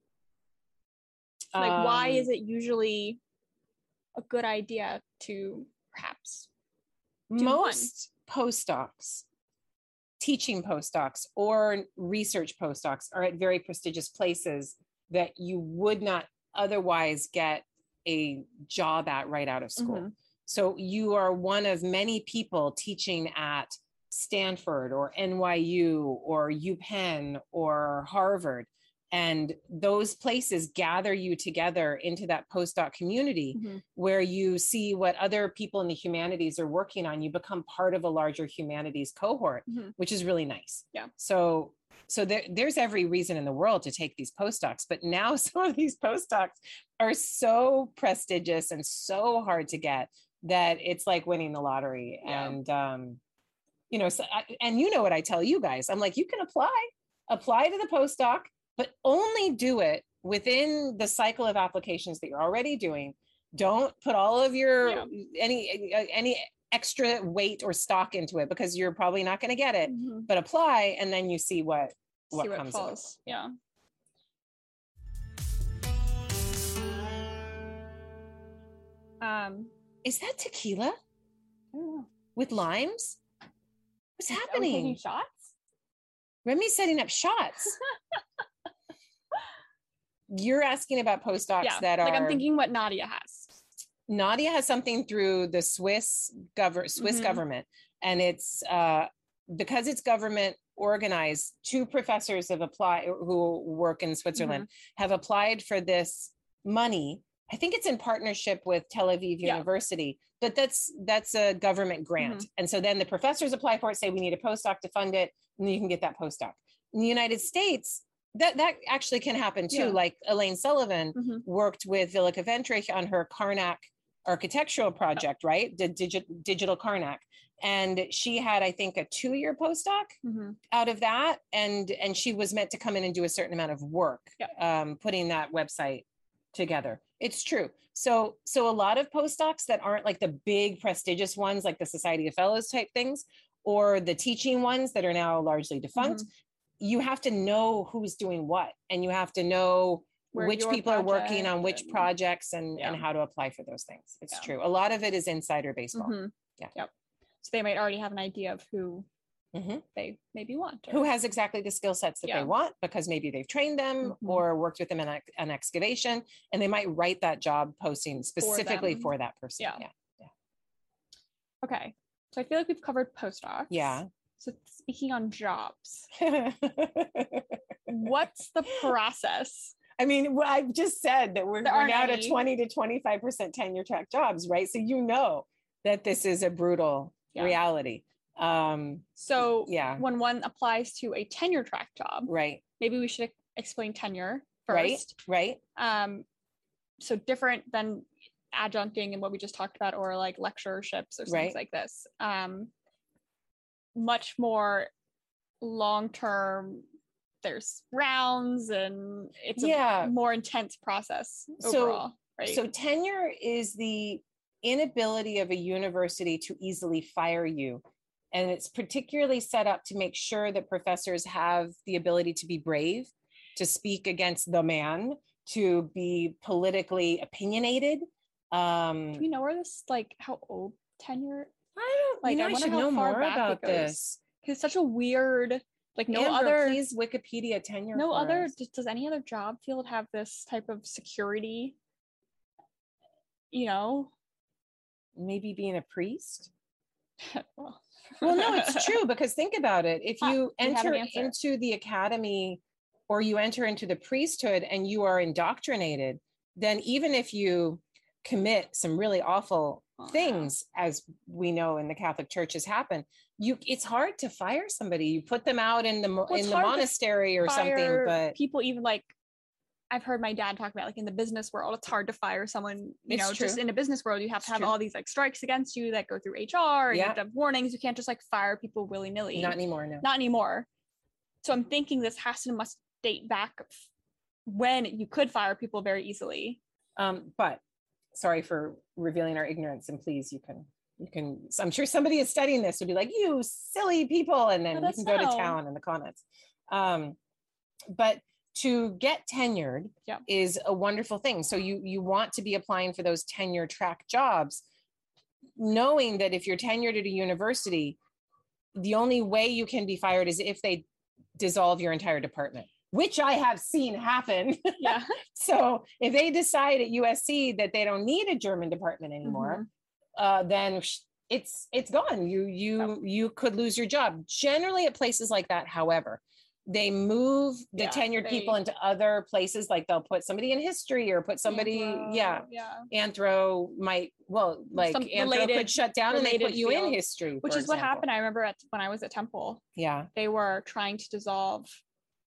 Like, why Um, is it usually a good idea to perhaps do one. most postdocs teaching postdocs or research postdocs are at very prestigious places that you would not otherwise get a job at right out of school Mhm. so you are one of many people teaching at stanford or nyu or upenn or harvard and those places gather you together into that postdoc community Mhm. where you see what other people in the humanities are working on you become part of a larger humanities cohort Mhm. which is really nice Yeah. so so there, there's every reason in the world to take these postdocs but now some of these postdocs are so prestigious and so hard to get that it's like winning the lottery Yeah. and um you know so I, and you know what i tell you guys i'm like you can apply apply to the postdoc but only do it within the cycle of applications that you're already doing don't put all of your Yeah. any uh, any extra weight or stock into it because you're probably not going to get it Mhm. but apply and then you see what what See what comes of it. falls. Yeah. Um, is that tequila I don't know. with limes what's happening shots? remy's setting up shots you're asking about postdocs yeah. that are like I'm thinking what Nadia has. Nadia has something through the Swiss government, Swiss Mhm. government, and it's uh, because it's government organized. Two professors have applied who work in Switzerland Mm-hmm. have applied for this money. I think it's in partnership with Tel Aviv Yeah. University, but that's that's a government grant. Mm-hmm. And so then the professors apply for it, say we need a postdoc to fund it, and you can get that postdoc. In the United States, that that actually can happen too. Yeah. Like Elaine Sullivan Mhm. worked with Willeke Wendrich on her Karnak architectural project, right? The digi- digital Karnak. And she had, I think, a two-year postdoc Mhm. out of that. And and she was meant to come in and do a certain amount of work, Yeah. um, putting that website together. It's true. So so a lot of postdocs that aren't like the big prestigious ones, like the Society of Fellows type things, or the teaching ones that are now largely defunct, Mm-hmm. You have to know who's doing what and you have to know Where which people are working on which and- projects and, and how to apply for those things. It's Yeah. true. A lot of it is insider baseball. Mhm. Yeah. Yep. So they might already have an idea of who Mhm. they maybe want. Who has exactly the skill sets that Yeah. they want because maybe they've trained them Mhm. or worked with them in an excavation and they might write that job posting specifically them. for, that person. Yeah. Yeah. Okay. So I feel like we've covered postdocs. Yeah. So speaking on jobs, what's the process? I mean, well, I've just said that we're, we're now to 20 to 25% tenure track jobs, right? So you know that this is a brutal Yeah. reality. Um, So yeah, when one applies to a tenure track job, right, maybe we should explain tenure Right. first. right. Um, so different than adjuncting and what we just talked about, or like lectureships or things Right. like this. Um, much more long term. There's rounds and it's Yeah. a more intense process So- overall, right? So tenure is the inability of a university to easily fire you. And it's particularly set up to make sure that professors have the ability to be brave, to speak against the man, to be politically opinionated. Um, Do we know where this like how old tenure? I don't, Like, you know, I I, should know more about this. Because it's such a weird, like no other, please Wikipedia tenure. no other. us. Does, any other job field have this type of security? You know, Maybe being a priest. well, well no it's true because think about it if you have an enter into the academy or you enter into the priesthood and you are indoctrinated then even if you commit some really awful Oh, things as we know in the catholic church has happened you it's hard to fire somebody you put them out in the Well, in the monastery or something but people even like I've heard my dad talk about like in the business world, it's hard to fire someone, you It's know, just in a business world, you have It's to have true. all these like strikes against you that go through HR and you have to have warnings. You can't just like fire people willy nilly. not anymore no Not anymore. So I'm thinking this has to must date back when you could fire people very easily. um but sorry for revealing our ignorance and please you can you can i'm sure somebody is studying this would be like you silly people and then you can go to town in the comments um but to get tenured Yeah. is a wonderful thing. So you you want to be applying for those tenure track jobs, knowing that if you're tenured at a university, the only way you can be fired is if they dissolve your entire department, which I have seen happen. Yeah. so if they decide at USC that they don't need a German department anymore, uh, then it's it's gone. You you you could lose your job. Generally, at places like that, however, they move the Yeah, tenured people into other places. Like they'll put somebody in history or put somebody, Anthro, yeah. Yeah. Anthro might well like Some Anthro related- could shut down and they put you in history, Which is what happened. I remember at when I was at Temple, Yeah. they were trying to dissolve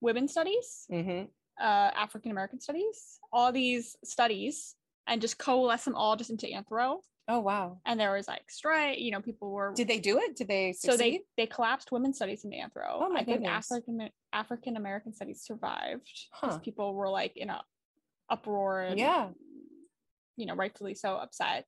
women's studies, hmm uh, African American studies, all these studies, and just coalesce them all just into Anthro. Oh wow. And there was like strike, you know, people were Did they do it? Did they so they they collapsed women's studies into Anthro. Oh, my I think goodness. African African American studies survived because Huh. people were like in a uproar and Yeah. you know, rightfully so upset.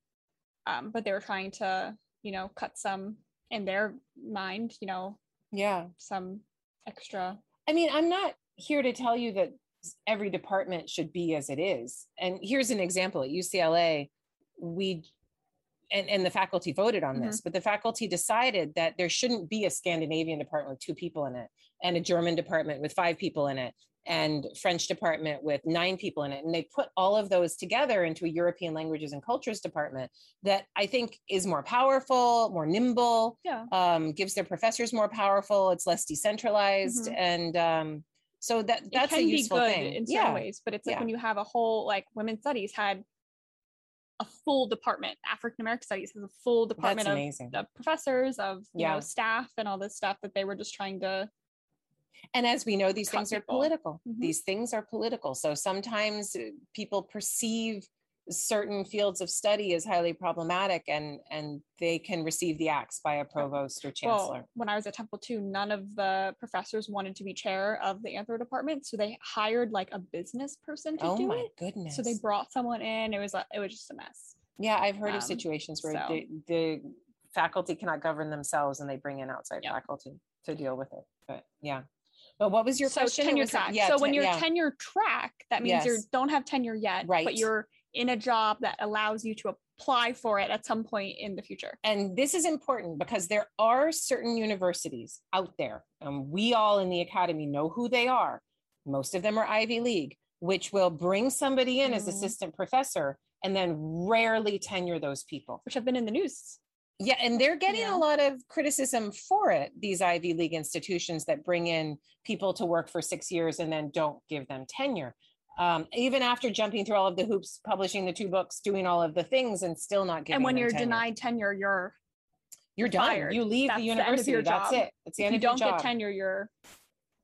Um, but they were trying to, you know, cut some in their mind, you know, Yeah. some extra. I mean, I'm not here to tell you that every department should be as it is. And here's an example at UCLA, we and, and the faculty voted on this, mm-hmm. but the faculty decided that there shouldn't be a Scandinavian department with two people in it, and a German department with five people in it, and French department with nine people in it. And they put all of those together into a European languages and cultures department that I think is more powerful, more nimble, Yeah. um, gives their professors more powerful. It's less decentralized, Mhm. and um, so that that's a useful thing. in certain yeah, ways, but it's like Yeah. when you have a whole like women's studies had a full department, African American studies has a full department of, of professors, of you Yeah. know, staff and all this stuff that they were just trying to And as we know, these cut things are people. political. Mhm. These things are political. So sometimes uh, people perceive certain fields of study as highly problematic, and and they can receive the axe by a provost or chancellor. Well, when I was at Temple too, none of the professors wanted to be chair of the anthro department, so they hired like a business person to oh do my it. goodness! So they brought someone in. It was like it was just a mess. yeah, I've heard of um, situations where so- the, the faculty cannot govern themselves, and they bring in outside Yeah. faculty to deal with it. But yeah. But what was your so question? Tenure track. Yeah, so when you're yeah. tenure track, that means you don't have tenure yet, Right. but you're in a job that allows you to apply for it at some point in the future. and this is important because there are certain universities out there, and we all in the academy know who they are. Most of them are Ivy League, which will bring somebody in as Mhm. assistant professor and then rarely tenure those people. which have been in the news. Yeah, and they're getting Yeah. a lot of criticism for it, these Ivy League institutions that bring in people to work for six years and then don't give them tenure. Um, even after jumping through all of the hoops, publishing the two books, doing all of the things, and still not giving and when you're tenure. denied tenure, you're you're done. fired. You leave That's the the university. your That's it. It's the if end you of your don't get job. tenure, you're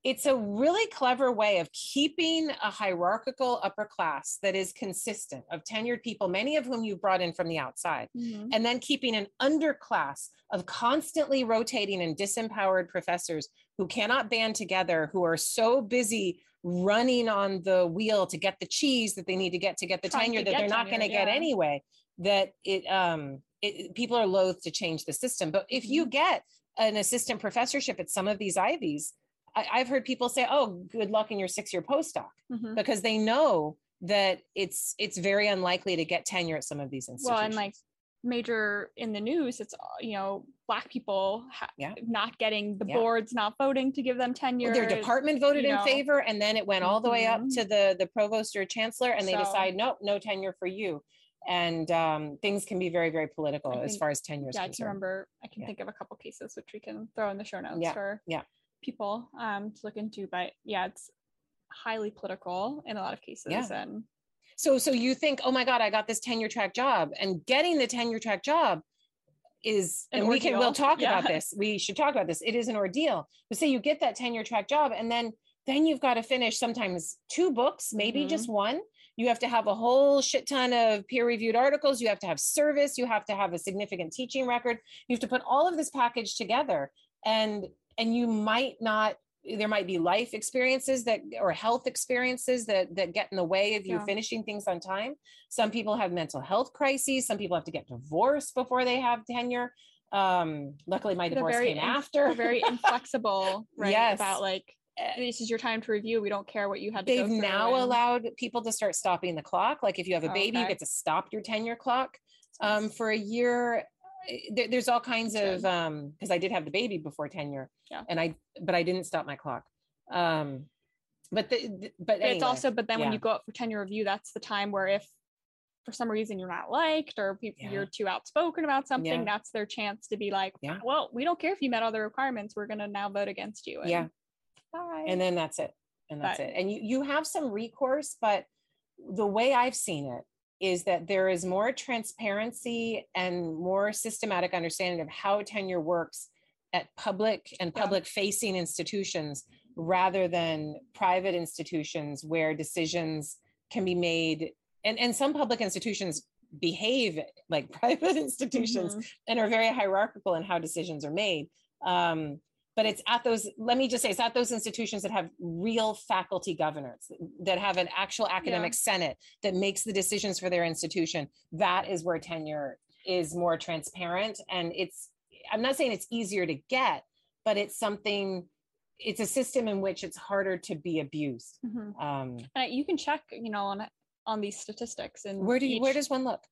It's a really clever way of keeping a hierarchical upper class that is consistent of tenured people, many of whom you brought in from the outside, and then keeping an underclass of constantly rotating and disempowered professors who cannot band together, who are so busy running on the wheel to get the cheese that they need to get to get the Trying tenure that they're not going to get anyway. That it um it, people are loath to change the system. But if you get an assistant professorship at some of these Ivies, I, I've heard people say, "Oh, good luck in your six-year postdoc," Mhm. because they know that it's it's very unlikely to get tenure at some of these institutions. well, and like major in the news, it's you know black people ha- Yeah. not getting the Yeah. boards not voting to give them tenure. their department voted you in favor, and then it went all the way up Mhm. to the the provost or chancellor, and they So- decide, nope, no tenure for you. And um, things can be very, very political I as far as tenure is Yeah, I can remember. I can Yeah. think of a couple cases which we can throw in the show notes Yeah, for yeah. People um to look into. But yeah, it's highly political in a lot of cases, Yeah. and So, so you think, oh my God, I got this tenure track job, and getting the tenure track job is, An and we can, we'll ordeal. talk about this. We should talk about this. It is an ordeal. But say you get that tenure track job, and then then you've got to finish sometimes two books, maybe Mhm. just one. You have to have a whole shit ton of peer reviewed articles. You have to have service. You have to have a significant teaching record. You have to put all of this package together, and and you might not there might be life experiences that or health experiences that that get in the way of you Yeah. finishing things on time some people have mental health crises some people have to get divorced before they have tenure um luckily my they're divorce very came after very inflexible, right? Yes. About like this is your time to review. We don't care what you had they've now and- allowed people to start stopping the clock. Like if you have a baby, you get to stop your tenure clock um, for a year. There, there's all kinds of um because I did have the baby before tenure, Yeah. and I but I didn't stop my clock. Um, but the, the- but, But it's also, but then when you go up for tenure review, that's the time where if for some reason you're not liked or people Yeah. you're too outspoken about something, Yeah. that's their chance to be like, Yeah. well, we don't care if you met all the requirements. We're gonna now vote against you. and Yeah. Bye. and then that's it and that's But- it and you you have some recourse but the way i've seen it is that there is more transparency and more systematic understanding of how tenure works at public and public facing institutions rather than private institutions where decisions can be made and and some public institutions behave like private institutions Mhm. and are very hierarchical in how decisions are made. Um, but it's at those, let me just say, it's at those institutions that have real faculty governance, that have an actual academic senate that makes the decisions for their institution. That is where tenure is more transparent. And it's, I'm not saying it's easier to get, but it's something, it's a system in which it's harder to be abused. Mhm. Um, And you can check, you know, on on these statistics and where do you, where does one look?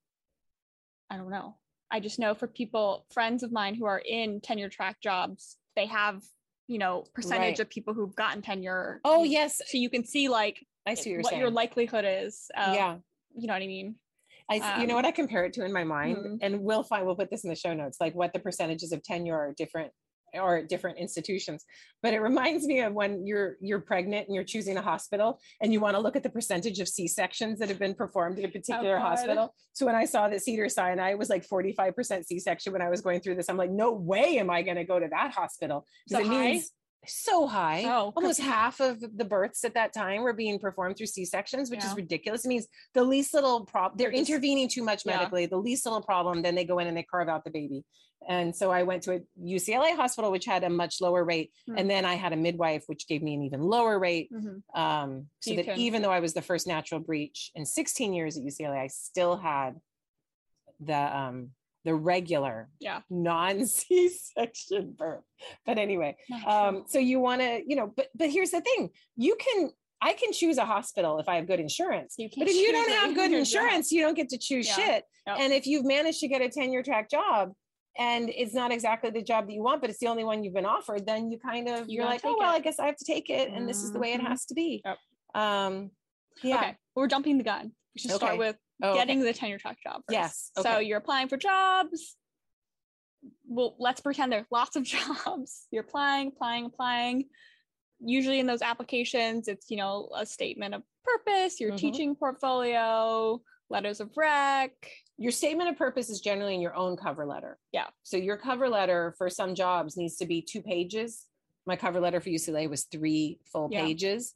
I don't know. I just know for people, friends of mine who are in tenure track jobs, they have, you know, percentage Right. of people who've gotten tenure. Oh, yes. So you can see like I see what what your likelihood is. Of, yeah. You know what I mean? I, s- you know Um, what I compare it to in my mind, Mhm. and we'll find we'll put this in the show notes, like what the percentages of tenure are different or at different institutions. But it reminds me of when you're you're pregnant and you're choosing a hospital and you want to look at the percentage of C sections that have been performed at a particular Oh, hospital. So when I saw that Cedar Sinai was like 45% C section when I was going through this, I'm like, no way am I going to go to that hospital So it high? means so high. Oh, Almost half of the births at that time were being performed through C sections, which is ridiculous. It means the least little problem, they're intervening too much Yeah. medically, the least little problem, then they go in and they carve out the baby. And so I went to a UCLA hospital, which had a much lower rate. Hmm. And then I had a midwife, which gave me an even lower rate. Mhm. Um, so You that can- even though I was the first natural breach in 16 years at UCLA, I still had the um the regular Yeah. non C-section birth. But anyway, um so you want to you know but but here's the thing you can i can choose a hospital if i have good insurance but if you don't have good insurance you don't get to choose Yeah. shit Yep. and if you've managed to get a tenure track job and it's not exactly the job that you want but it's the only one you've been offered then you kind of You you're like oh well it. i guess i have to take it and this is the way it Mhm. has to be Yep. um yeah Okay. We're jumping the gun. We should start with Oh, okay. getting the tenure track job. First. Yes, So you're applying for jobs. Well, let's pretend there's lots of jobs. You're applying, applying, applying. Usually in those applications, it's you know a statement of purpose, your Mhm. teaching portfolio, letters of rec. your statement of purpose is generally in your own cover letter. Yeah. So your cover letter for some jobs needs to be two pages. My cover letter for UCLA was three full Yeah. pages.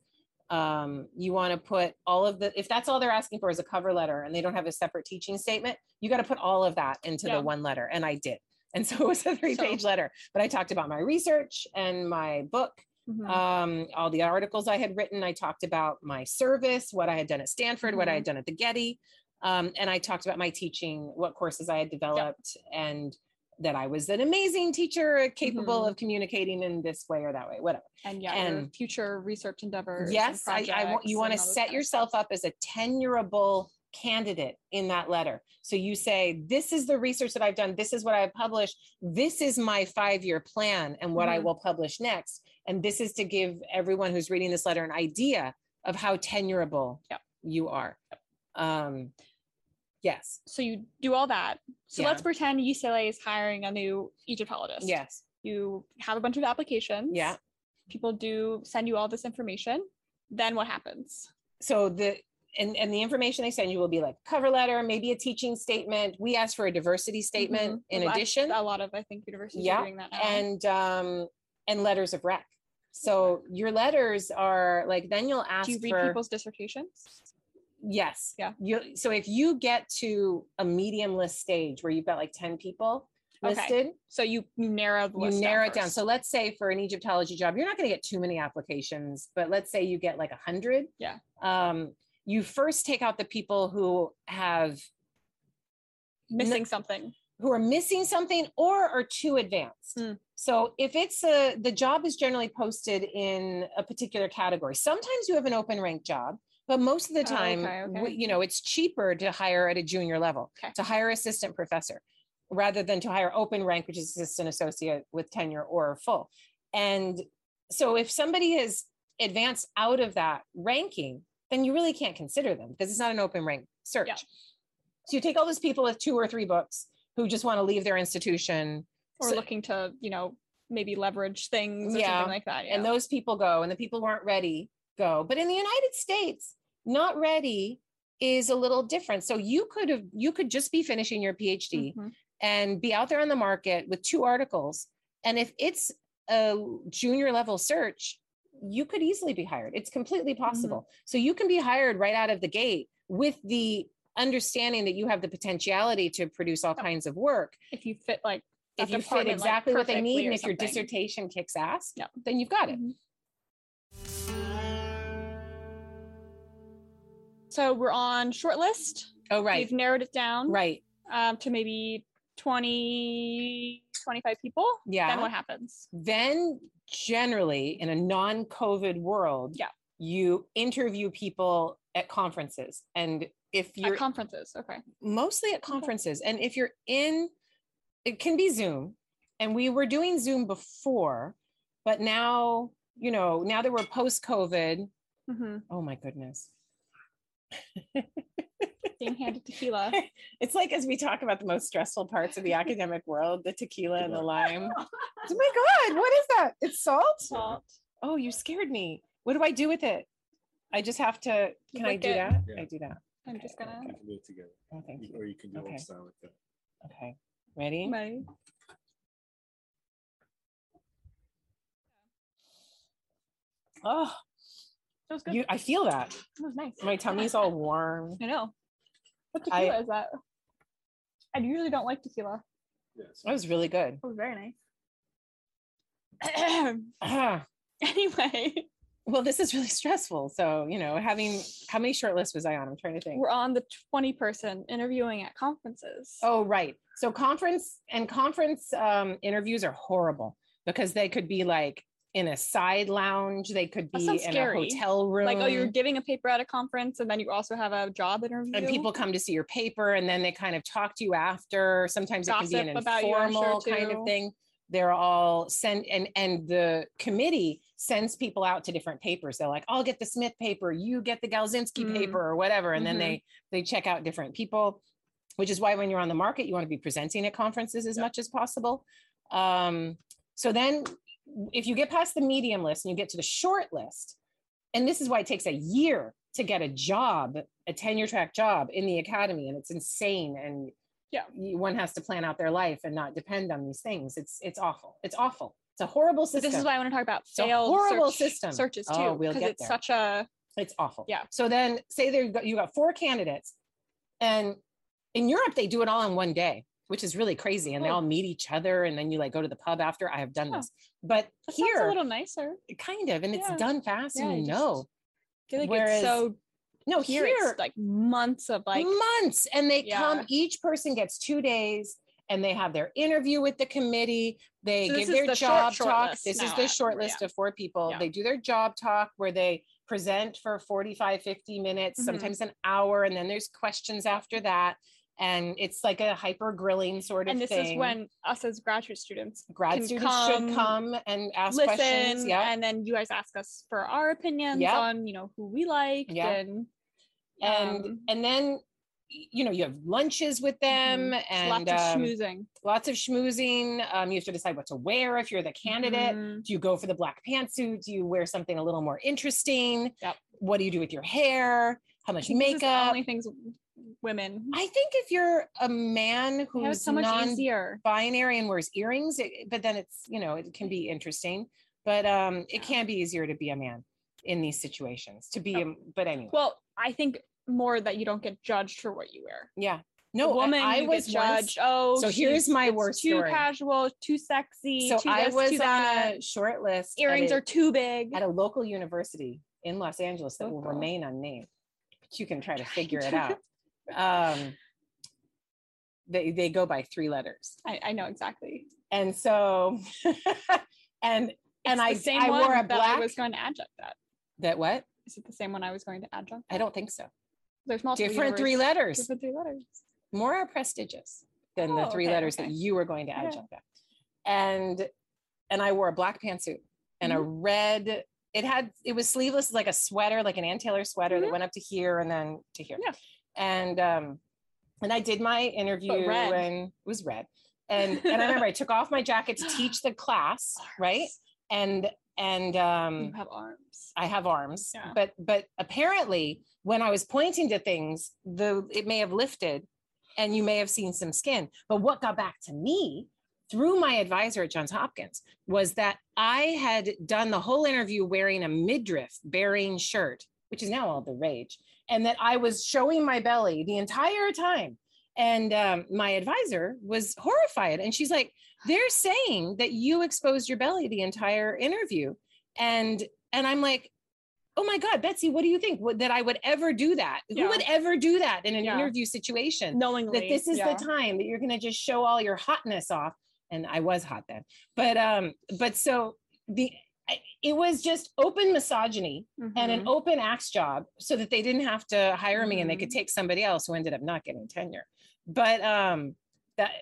Um, you want to put all of the, if that's all they're asking for is a cover letter and they don't have a separate teaching statement, you got to put all of that into Yeah. the one letter. And I did. And so it was a three page So- letter, but I talked about my research and my book Mhm. um, all the articles I had written. I talked about my service, what I had done at Stanford, what I had done at the Getty. Um, and I talked about my teaching, what courses I had developed, and that I was an amazing teacher, capable Mhm. of communicating in this way or that way, whatever. and yeah, and- future research endeavors. Yes, I, I want you want to and all those set yourself stuff. up as a tenurable candidate in that letter. So you say, This is the research that I've done, this is what I've published, this is my five year plan and what I Mhm. will publish next. And this is to give everyone who's reading this letter an idea of how tenurable Yep. you are. Um, yes, So you do all that. So Yeah. let's pretend UCLA is hiring a new Egyptologist. yes, You have a bunch of applications. yeah. People do send you all this information. Then what happens? so the and, and the information they send you will be like cover letter, maybe a teaching statement. We ask for a diversity statement Mhm. in Well, addition. a lot of I think universities Yeah, are doing that now. and um and letters of rec. So your letters are like then you'll ask do you read for people's dissertations? Yes. Yeah. You so if you get to a medium list stage where you've got like 10 people Okay. listed, So you you narrow the you narrow it down. So let's say for an Egyptology job, you're not going to get too many applications, but let's say you get like a hundred. Yeah. Um, you first take out the people who have missing something. who are missing something or are too advanced. Mm. So if it's a the job is generally posted in a particular category. Sometimes you have an open rank job, but most of the Oh, time, okay, okay. w- you know, it's cheaper to hire at a junior level, Okay. to hire assistant professor rather than to hire open rank, which is assistant associate with tenure or full. And so if somebody is advanced out of that ranking, then you really can't consider them because it's not an open rank search. Yeah. So you take all those people with two or three books who just want to leave their institution or So- looking to you know maybe leverage things or Yeah, something like that. Yeah. and those people go and the people who aren't ready go but in the united states not ready is a little different so you could have you could just be finishing your phd Mhm. and be out there on the market with two articles and if it's a junior level search you could easily be hired it's completely Mm-hmm. possible so you can be hired right out of the gate with the understanding that you have the potentiality to produce all Yep. kinds of work if you fit like if you fit department, like, exactly what they need and if your dissertation kicks ass Yep. then you've got it Mhm. So we're on shortlist. oh right We've narrowed it down right um, to maybe 20, 25 people. Yeah. Then what happens? then generally in a non-covid world Yeah. you interview people at conferences and if you're At conferences. Okay. mostly at conferences and if you're in it can be zoom and we were doing zoom before but now you know now that we're post covid hmm oh my goodness Being handed tequila. it's like as we talk about the most stressful parts of the academic world the tequila and the lime oh my god what is that it's salt Salt. oh you scared me what do i do with it i just have to can i do it. that Yeah. i do that I'm just gonna. You can do it together. oh thank you Or you can do Okay. old style like that. okay ready Ready? oh That was good. you i feel that It was nice. my tummy's all warm I know. What I- tequila is that? I usually don't like tequila. Yes. that was really good It was very nice. Ah, anyway, well this is really stressful so you know having how many short lists was i on i'm trying to think we're on the 20 person interviewing at conferences. Oh, right. So conference and conference um, interviews are horrible because they could be like in a side lounge. They could be in scary. a hotel room. like, oh, you're giving a paper at a conference and then you also have a job interview. and people come to see your paper and then they kind of talk to you after. Sometimes it can be an Gossip about you, I'm sure, informal kind of thing. They're all sent and and the committee sends people out to different papers. They're like, I'll get the Smith paper, you get the Galczynski Mm. paper or whatever. And then Mhm. they they check out different people, which is why when you're on the market, you want to be presenting at conferences as Yeah. much as possible. Um, so then if you get past the medium list and you get to the short list, and this is why it takes a year to get a job, a tenure track job in the academy, and it's insane. And Yeah. one has to plan out their life and not depend on these things. It's it's awful. It's awful. It's a horrible system. this is why I want to talk about failed horrible search- system. searches oh, too, Oh, we'll because get it's there. such a It's awful. Yeah. So then say there you got- you got four candidates and in Europe they do it all in one day, which is really crazy. And they Oh. all meet each other and then you like go to the pub after. I have done Oh. this. But that here a little nicer. kind of and it's done fast Yeah, and you know. Like Whereas it's so No, here, here it's like months of like months and they come each person gets 2 days and they have their interview with the committee. They So give their the job short talk. list This is the yeah. short list Yeah. of four people. Yeah. They do their job talk where they present for 45, 50 minutes, Mhm. sometimes an hour, and then there's questions after that. And it's like a hyper grilling sort of and this thing. is when us as graduate students grad students come, should come and ask listen questions. Yeah. and then you guys ask us for our opinions Yeah. on you know who we like Yeah. and and um, and then you know you have lunches with them mhm. and lots of um, schmoozing lots of schmoozing. Um, you have to decide what to wear if you're the candidate. Mhm. Do you go for the black pantsuit? Do you wear something a little more interesting? Yep. What do you do with your hair? How much think this is the makeup? only things women I think if you're a man who's so much non easier binary and wears earrings, it, but then it's, you know, it can be interesting, but um, it can be easier to be a man in these situations to be, Oh. a, but anyway, well i think more that you don't get judged for what you wear yeah. no No, I- woman I, was once- judged oh so here's my worst too story. casual too sexy So too I was too on that. a short list. earrings a- are too big at a local university in Los Angeles that will remain unnamed. But you can try to figure it out. Um, they, they go by three letters. I, I know exactly. And so, and, and I, same I wore a that I was going to adjunct that. that what? Is it the same one I was going to adjunct? I don't think so. There's multiple Different three letters, Different three letters. more are prestigious than the three okay, letters okay. that you were going to adjunct at. And, and I wore a black pantsuit and a Mm-hmm. red, it had, it was sleeveless, like a sweater, like an Ann Taylor sweater that Mhm. went up to here and then to here. Yeah. And, um, and I did my interview and it was red. And, and I remember I took off my jacket to teach the class, right? And, and, um, You have arms. I have arms, Yeah. but but apparently when I was pointing to things, the it may have lifted and you may have seen some skin. But what got back to me through my advisor at Johns Hopkins was that I had done the whole interview wearing a midriff bearing shirt, which is now all the rage, and that I was showing my belly the entire time. And um, my advisor was horrified, and she's like, "They're saying that you exposed your belly the entire interview," and and I'm like, oh my God, Betsy, what do you think? Would, that I would ever do that? Yeah. Who would ever do that in an Yeah. interview situation? Knowingly. That this is yeah. the time that you're going to just show all your hotness off. And I was hot then, but um, but so the it was just open misogyny and an Mhm. open axe job so that they didn't have to hire me and they could Mhm. take somebody else who ended up not getting tenure. But um that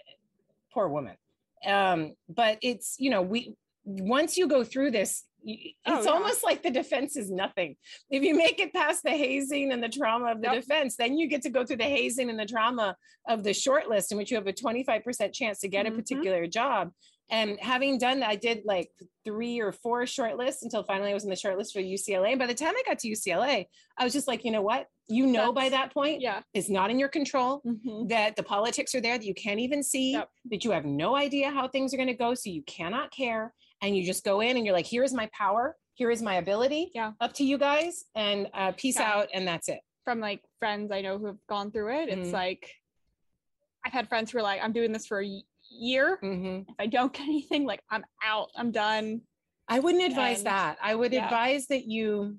poor woman. Um, but it's you know, we once you go through this, Oh, it's yeah. almost like the defense is nothing. If you make it past the hazing and the trauma of the Yep. defense, then you get to go through the hazing and the trauma of the shortlist, in which you have a 25% chance to get a Mhm. particular job. And having done that, I did like three or four shortlists until finally I was in the shortlist for UCLA. And by the time I got to UCLA, I was just like, you know what? You know, by that point, Yeah. it's not in your control Mhm. that the politics are there that you can't even see, Yep. that you have no idea how things are going to go. So you cannot care. And you just go in and you're like, here is my power. Here is my ability. Yeah. Up to you guys and uh, peace Yeah. out. And that's it. From like friends I know who have gone through it, it's Mhm. like I've had friends who are like, I'm doing this for year. Mhm. If I don't get anything, like I'm out. I'm done. I wouldn't advise And- that. I would yeah. advise that you,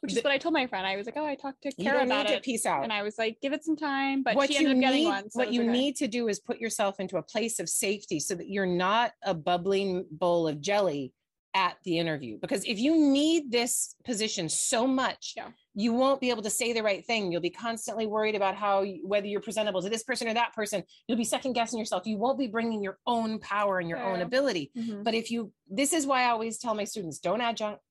Which is what I told my friend. I was like, oh, I talked to Kara about it. peace out. And I was like, give it some time. But what she you up getting need, one. So what you okay. need to do is put yourself into a place of safety so that you're not a bubbling bowl of jelly at the interview. Because if you need this position so much, Yeah. You won't be able to say the right thing. You'll be constantly worried about how whether you're presentable to this person or that person. You'll be second guessing yourself. You won't be bringing your own power and your own Yeah. ability. Mhm. But if you, this is why I always tell my students, don't adjunct,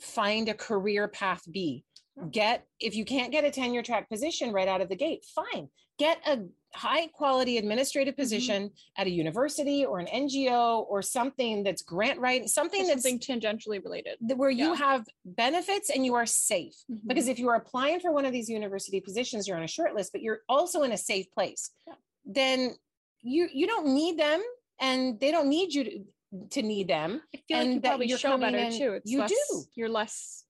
find a career path B. Get, if you can't get a tenure track position right out of the gate, fine. Get a high quality administrative Mm-hmm. position at a university or an NGO or something that's grant writing, something that's something tangentially related. where you have benefits and you are safe. Mhm. Because if you are applying for one of these university positions, you're on a short list, but you're also in a safe place. Yeah. Then you you don't need them and they don't need you to, to need them. I feel like you that probably show better too. It's you less, do. You're less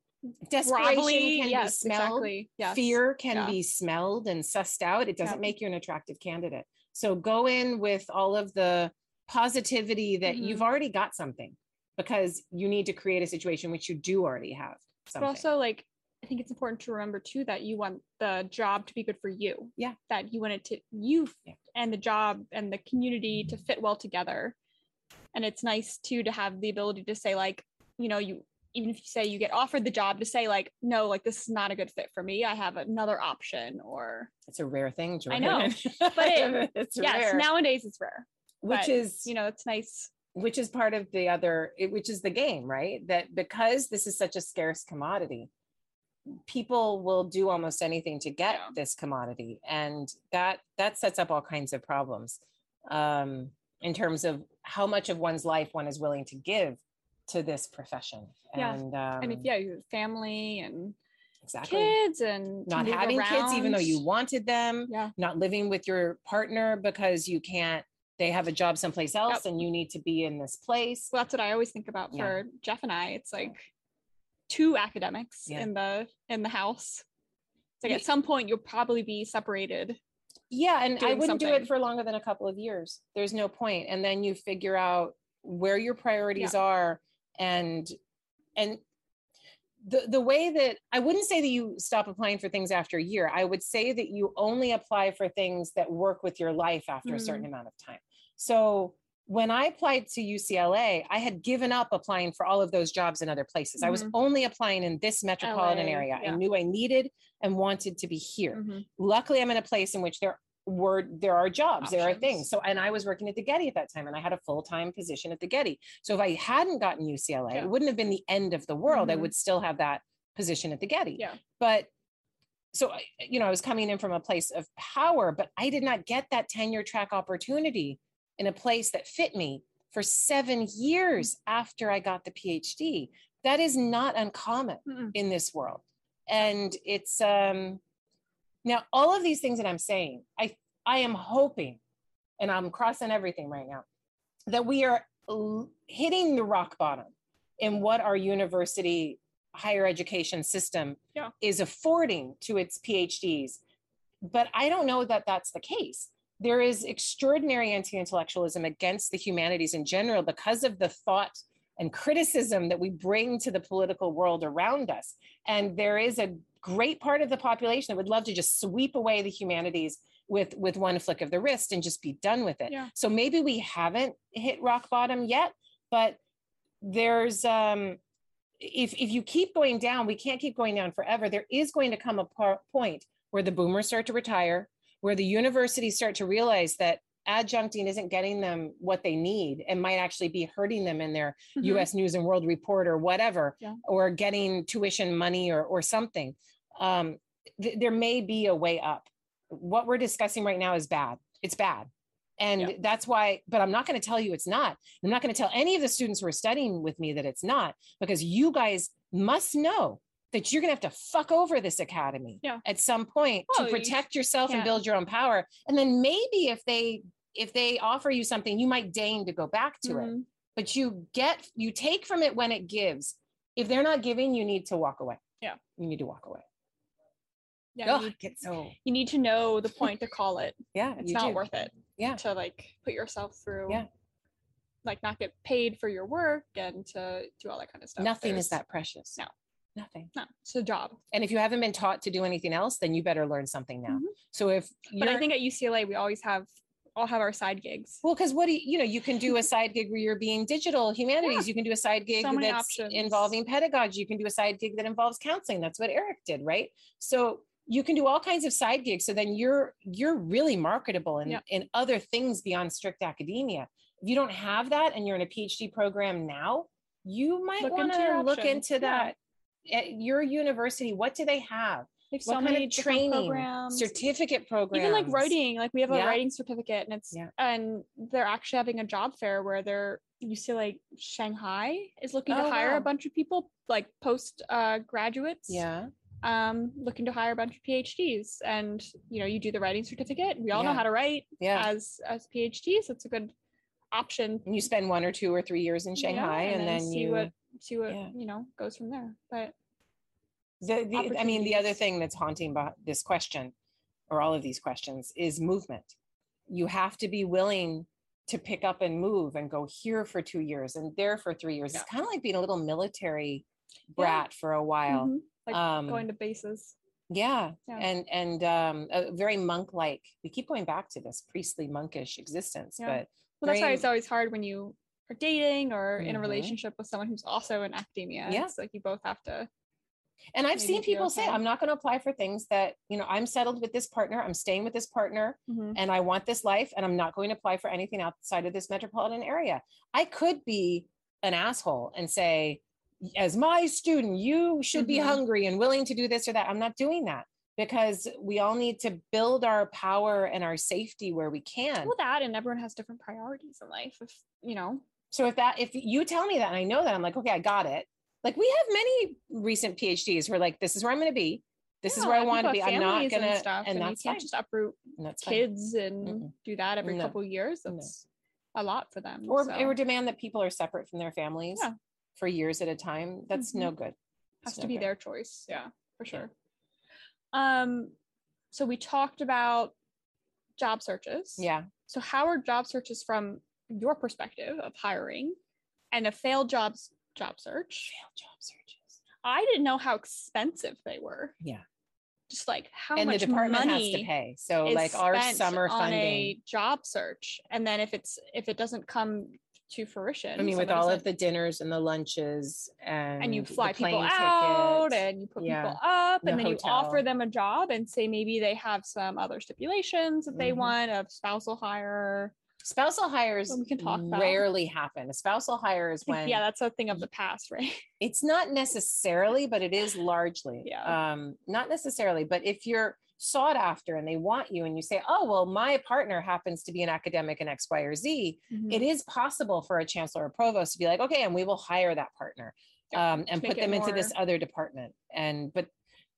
Desperation can Yes, be smelled. exactly. Yes. Fear can Yeah. be smelled and sussed out. It doesn't Yeah. make you an attractive candidate. So go in with all of the positivity that Mm-hmm. you've already got something because you need to create a situation which you do already have. But also, like, I think it's important to remember too that you want the job to be good for you. Yeah. That you want it to you Yeah. and the job and the community to fit well together. And it's nice too to have the ability to say, like, you know, you even if you say you get offered the job to say, like, no, like this is not a good fit for me. I have another option. Or it's a rare thing, I know, Jordan. but it- it's yes, rare, nowadays it's rare. which but, is You know, it's nice. which is part of the other it- which is the game right that because this is such a scarce commodity people will do almost anything to get Yeah. this commodity and that that sets up all kinds of problems um in terms of how much of one's life one is willing to give to this profession Yeah. and um and if yeah, you have family and exactly kids and not having kids even though you wanted them Yeah. not living with your partner because you can't they have a job someplace else Yep. and you need to be in this place well, that's what I always think about Yeah. for Jeff and I. It's like two academics Yeah. in the in the house. It's like at some point you'll probably be separated. Yeah, and I wouldn't do it for longer than a couple of years. There's no point. And then you figure out where your priorities are and and the the way that I wouldn't say that you stop applying for things after a year. I would say that you only apply for things that work with your life after a certain amount of time. So when I applied to UCLA, I had given up applying for all of those jobs in other places. I was Mhm. only applying in this metropolitan LA, area. I knew I needed and wanted to be here. Mhm. Luckily, I'm in a place in which there were there are jobs, there are things. So, and I was working at the Getty at that time, and I had a full time position at the Getty. So, if I hadn't gotten UCLA, Yeah. it wouldn't have been the end of the world. I Mhm. would still have that position at the Getty. Yeah. But so, you know, I was coming in from a place of power, but I did not get that tenure track opportunity in a place that fit me for seven years after I got the PhD. That is not uncommon Mm-mm. in this world. And it's um now all of these things that I'm saying, I I am hoping, and I'm crossing everything right now, that we are hitting the rock bottom in what our university higher education system Yeah. is affording to its PhDs. But I don't know that that's the case. There is extraordinary anti intellectualism against the humanities in general because of the thought and criticism that we bring to the political world around us. And there is a great part of the population that would love to just sweep away the humanities with with one flick of the wrist and just be done with it. Yeah. So maybe we haven't hit rock bottom yet, but there's um if if you keep going down, we can't keep going down forever. There is going to come a par- point where the boomers start to retire, where the universities start to realize that adjuncting isn't getting them what they need and might actually be hurting them in their Mhm. US News and World Report or whatever, Yeah. or getting tuition money or, or something. Um, th- there may be a way up. What we're discussing right now is bad. It's bad. And Yeah. that's why, but I'm not going to tell you it's not. I'm not going to tell any of the students who are studying with me that it's not, because you guys must know that you're going to have to fuck over this academy Yeah. at some point Well, to you protect yourself and build your own power. And then maybe if they if they offer you something, you might deign to go back to it Mhm. but you get you take from it when it gives if they're not giving you need to walk away Yeah. you need to walk away Yeah. Ugh, you, get so you need to know the point to call it. yeah It's not do. worth it. Yeah. To like put yourself through. Yeah. Like not get paid for your work and to do all that kind of stuff. nothing is that precious No. nothing No, it's a job. and if you haven't been taught to do anything else then you better learn something now Mhm. so if But I think at UCLA we always have all have our side gigs. well because what do you you know you can do a side gig where you're being digital humanities. You can do a side gig So that's options. involving pedagogy. You can do a side gig that involves counseling. That's what eric did right? So you can do all kinds of side gigs. So then you're you're really marketable in, Yeah. in other things beyond strict academia. If you don't have that and you're in a phd program now you might want to look into yeah. that. At your university what do they have What so kind many of training programs. certificate programs Even like writing, like we have a Yeah. writing certificate, and it's Yeah. and they're actually having a job fair where they're UCLA like Shanghai is looking to Oh, hire wow. a bunch of people, like post uh, graduates. yeah um looking to hire a bunch of phds and you know you do the writing certificate we all know how to write yeah as as phds it's a good option and you spend one or two or three years in Yeah, shanghai and, then, see you what see what yeah. you know goes from there but the, the i mean the other thing that's haunting about this question or all of these questions is movement. You have to be willing to pick up and move and go here for two years and there for three years. It's kind of like being a little military brat for a while. Mhm, like um going to bases. yeah, Yeah. and and um a very monk like we keep going back to this priestly monkish existence Yeah. but well that's why it's always hard when you are dating or in a Mhm. relationship with someone who's also in academia. Yeah. it's like you both have to And I've Maybe seen be people say. I'm not going to apply for things that, you know, I'm settled with this partner, I'm staying with this partner, mhm, and I want this life, and I'm not going to apply for anything outside of this metropolitan area. I could be an asshole and say, as my student, you should be Mhm. hungry and willing to do this or that. I'm not doing that because we all need to build our power and our safety where we can. well that and everyone has different priorities in life if you know So if that if you tell me that and I know that I'm like, okay, I got it. Like we have many recent PhDs who are like, this is where I'm going to be. This is where I want to be. I'm not gonna, and stuff and and, that's you can't fine. just uproot And that's kids and Mm-mm. do that every No. couple years No. that's a lot for them or so or demand that people are separate from their families Yeah. for years at a time. That's no good. has It's to be good. their choice yeah for Yeah. sure um so we talked about job searches Yeah. so how are job searches from your perspective of hiring and a failed jobs job search Failed job searches. I didn't know how expensive they were. Yeah. Just like how and the much department money has to pay. So like our spent summer on funding. a job search, and then if it's if it doesn't come to fruition, I mean, with all like- of the dinners and the lunches and and you fly people plane out ticket. and you put Yeah. people up The and then you offer them a job and say maybe they have some other stipulations that they Mhm. want of spousal hire spousal hires we can talk about. rarely happen. A spousal hire is when yeah that's a thing of the past right it's not necessarily, but it is largely. Yeah. Um, not necessarily, but if you're sought after and they want you and you say, oh, well, my partner happens to be an academic in X, Y, or Z, Mm-hmm. it is possible for a chancellor or provost to be like, okay, and we will hire that partner um, and put them into this other department. And, but,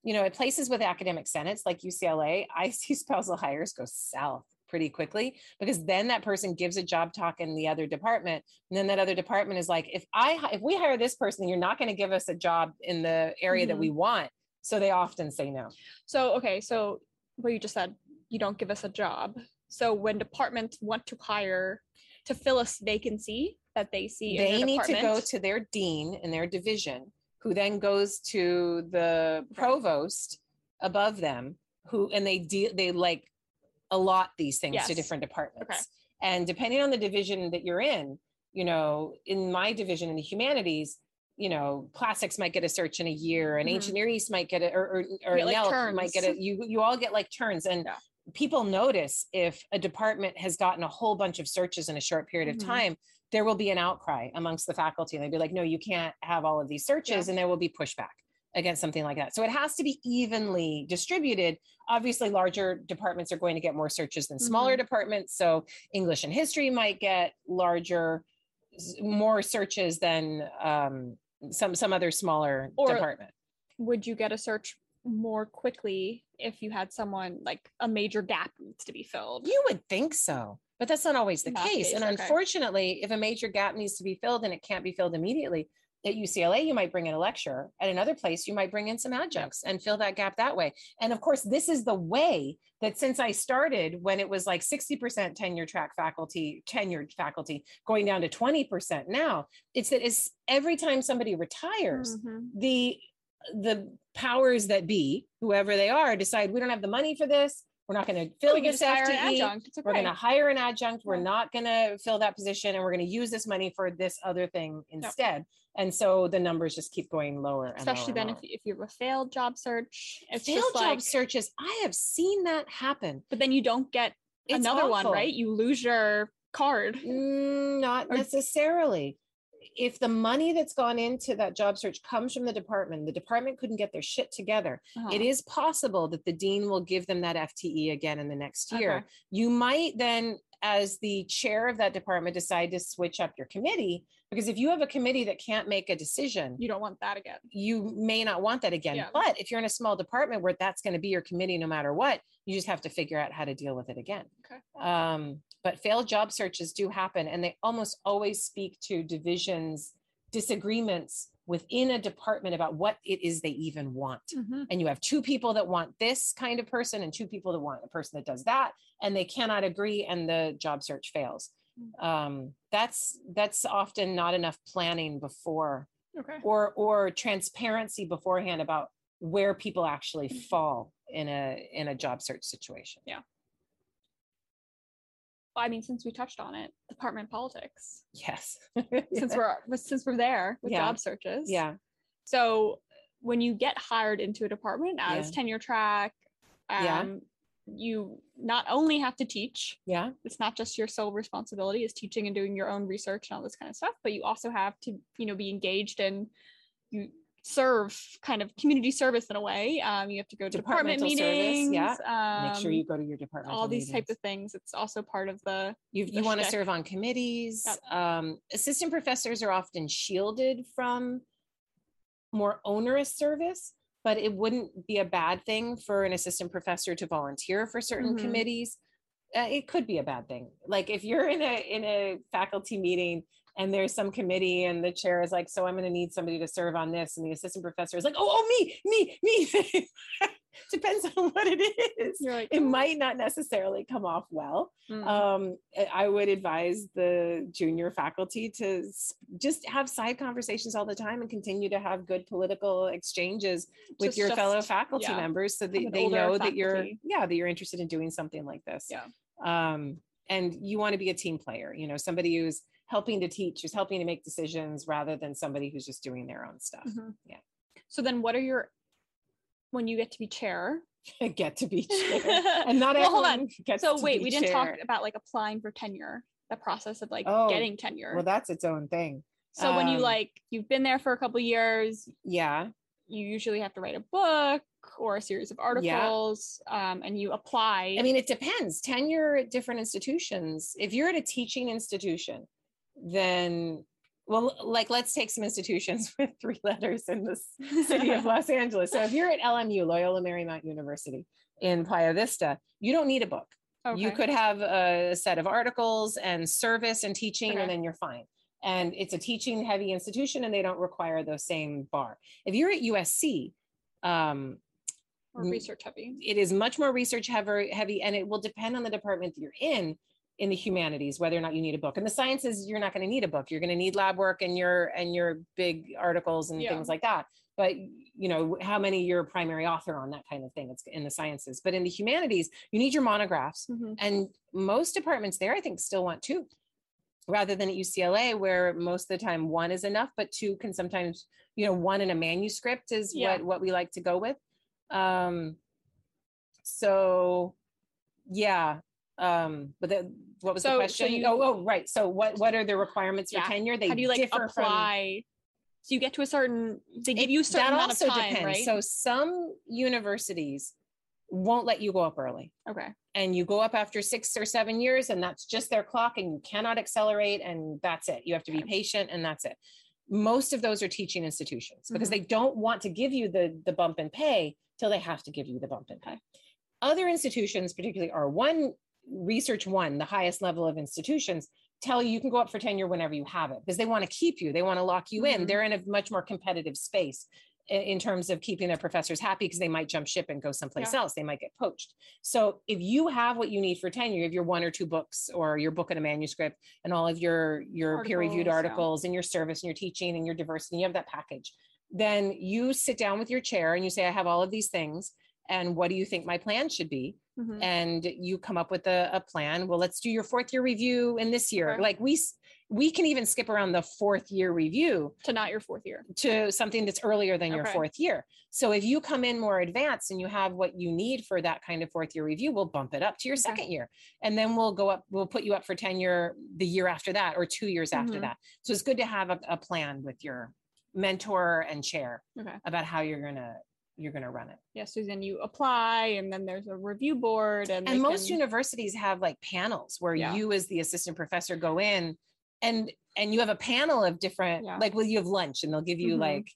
you know, at places with academic senates like UCLA, I see spousal hires go south pretty quickly because then that person gives a job talk in the other department and then that other department is like if i if we hire this person you're not going to give us a job in the area that Mhm. we want. So they often say no. So okay so what you just said you don't give us a job. So when departments want to hire to fill a vacancy that they see they need to go to their dean in their division who then goes to the provost above them who and they deal they like allot these things to different departments. And depending on the division that you're in you know in my division in the humanities you know classics might get a search in a year and Mhm. ancient near east might get it or or, or get, like, might get it you you all get like turns and Yeah. people notice if a department has gotten a whole bunch of searches in a short period Mhm. of time there will be an outcry amongst the faculty. And they'd be like no you can't have all of these searches and there will be pushback against something like that so it has to be evenly distributed obviously larger departments are going to get more searches than smaller Mm-hmm. departments so english and history might get larger more searches than um, some some other smaller Or- department would you get a search more quickly if you had someone like a major gap needs to be filled You would think so, but that's not always the Not case. case, And okay. unfortunately, if a major gap needs to be filled and it can't be filled immediately, at UCLA, you might bring in a lecturer. At another place, you might bring in some adjuncts and fill that gap that way. And of course, this is the way that since I started when it was like 60% tenure track faculty, tenured faculty, going down to 20% now, it's that is every time somebody retires, Mhm. the the powers that be, whoever they are, decide we don't have the money for this. We're not going to fill we this FTE. adjunct We're going to hire an adjunct. We're not going to fill that position and we're going to use this money for this other thing instead. And so the numbers just keep going lower. And especially then if, if you have a failed job search it's failed job like searches, I have seen that happen. but then you don't get It's another one right you lose your card Mm, not Or- necessarily. If the money that's gone into that job search comes from the department, the department couldn't get their shit together. Uh-huh. It is possible that the dean will give them that FTE again in the next year. Okay. You might then, as the chair of that department, decide to switch up your committee because if you have a committee that can't make a decision, you don't want that again you may not want that again. Yeah. But if you're in a small department where that's going to be your committee no matter what, you just have to figure out how to deal with it again. Okay. Um, but failed job searches do happen, and they almost always speak to divisions disagreements within a department about what it is they even want. Mhm. And you have two people that want this kind of person and two people that want a person that does that, and they cannot agree, and the job search fails. Um, that's that's often not enough planning before okay or or transparency beforehand about where people actually Mm-hmm. fall in a in a job search situation. I mean, since we touched on it, department politics. Yes. Since we're since we're there with Yeah. job searches. yeah. So when you get hired into a department as Yeah. tenure track, um, Yeah. you not only have to teach. Yeah. It's not just your sole responsibility is teaching and doing your own research and all this kind of stuff, but you also have to, you know, be engaged and you serve kind of community service in a way. Um, you have to go to department Departmental service, meetings. yeah. Make sure um, you go to your department. all these types of things. It's also part of the you, the you want to serve on committees. Yep. Um, assistant professors are often shielded from more onerous service, but it wouldn't be a bad thing for an assistant professor to volunteer for certain Mhm. committees. Uh, it could be a bad thing. Like if you're in a in a faculty meeting and there's some committee and the chair is like, so I'm going to need somebody to serve on this, and the assistant professor is like, oh, oh, me, me, me. depends on what it is. Like, It might not necessarily come off well. Mm. Um, I would advise the junior faculty to just have side conversations all the time and continue to have good political exchanges with Just- your fellow faculty yeah. members so that they know that you're yeah that you're interested in doing something like this Yeah. um and you want to be a team player you know somebody who's helping to teach who's helping to make decisions rather than somebody who's just doing their own stuff Mhm. yeah. So then, what are your when you get to be chair? get to be chair and not Well, hold gets So wait, we didn't talk about like applying for tenure, the process of like Oh, getting tenure. well that's its own thing so when you um, like you've been there for a couple years, yeah you usually have to write a book or a series of articles, um, and you apply. I mean, it depends. Tenure at different institutions. If you're at a teaching institution, then, well, like let's take some institutions with three letters in the city of Los Angeles. So if you're at LMU, Loyola Marymount University in Playa Vista, you don't need a book. Okay. You could have a set of articles and service and teaching, Okay. and then you're fine. And it's a teaching heavy institution, and they don't require those same bar. If you're at USC, um, or Mm. research heavy. it is much more research heavy, heavy and it will depend on the department that you're in in the humanities whether or not you need a book and the sciences you're not going to need a book you're going to need lab work and your and your big articles and Yeah. things like that but you know how many you're a primary author on that kind of thing it's in the sciences but in the humanities you need your monographs Mhm. and most departments there i think still want two rather than at ucla where most of the time one is enough but two can sometimes you know one in a manuscript is Yeah. what what we like to go with um so yeah um but the, what was So- the so question you- oh, oh right so what what are the requirements for Yeah. tenure they How do you like differ from apply? So you get to a certain. They give it- you a certain that amount of time, depends right? so some universities won't let you go up early okay. and you go up after six or seven years and that's just their clock and you cannot accelerate and that's it you have to be patient and that's it most of those are teaching institutions because Mhm. they don't want to give you the the bump in pay till they have to give you the bump in pay other institutions particularly are one research one the highest level of institutions tell you you can go up for tenure whenever you have it because they want to keep you they want to lock you in Mhm. they're in a much more competitive space in terms of keeping their professors happy because they might jump ship and go someplace else they might get poached so if you have what you need for tenure, if your one or two books or your book and a manuscript and all of your your peer-reviewed Articles, yeah. and your service and your teaching and your diversity, and you have that package. Then you sit down with your chair and you say, I have all of these things. And what do you think my plan should be? Mhm. And you come up with a, a plan. Well, let's do your fourth year review in this year. Like we we can even skip around the fourth year review To not your fourth year. to something that's earlier than your fourth year. So if you come in more advanced and you have what you need for that kind of fourth year review, we'll bump it up to your Okay. second year. And then we'll go up, we'll put you up for tenure the year after that or two years after Mhm. that. So it's good to have a, a plan with your mentor and chair Okay. about how you're gonna you're gonna run it. Yeah. Then you apply, and then there's a review board, and And most can- universities have like panels where Yeah. you as the assistant professor go in and and you have a panel of different Yeah. like well you have lunch and they'll give you Mhm. like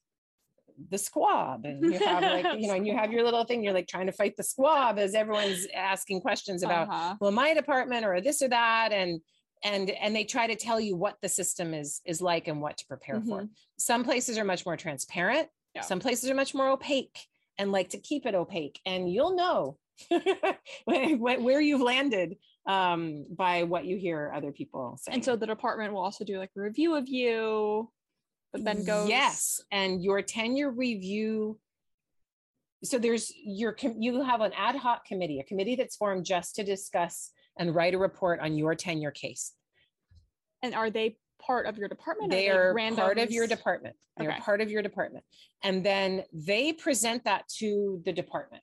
the squab and you have like you know and you have your little thing you're like trying to fight the squab as everyone's asking questions about Uh-huh. well my department or this or that and and and they try to tell you what the system is is like and what to prepare for some places are much more transparent Yeah. some places are much more opaque and like to keep it opaque and you'll know where you've landed um, by what you hear other people saying And so the department will also do like a review of you, but then goes yes and your tenure review so there's your you have an ad hoc committee a committee that's formed just to discuss and write a report on your tenure case. And are they part of your department? they they are part of your department. They're Okay. part of your department. And then they present that to the department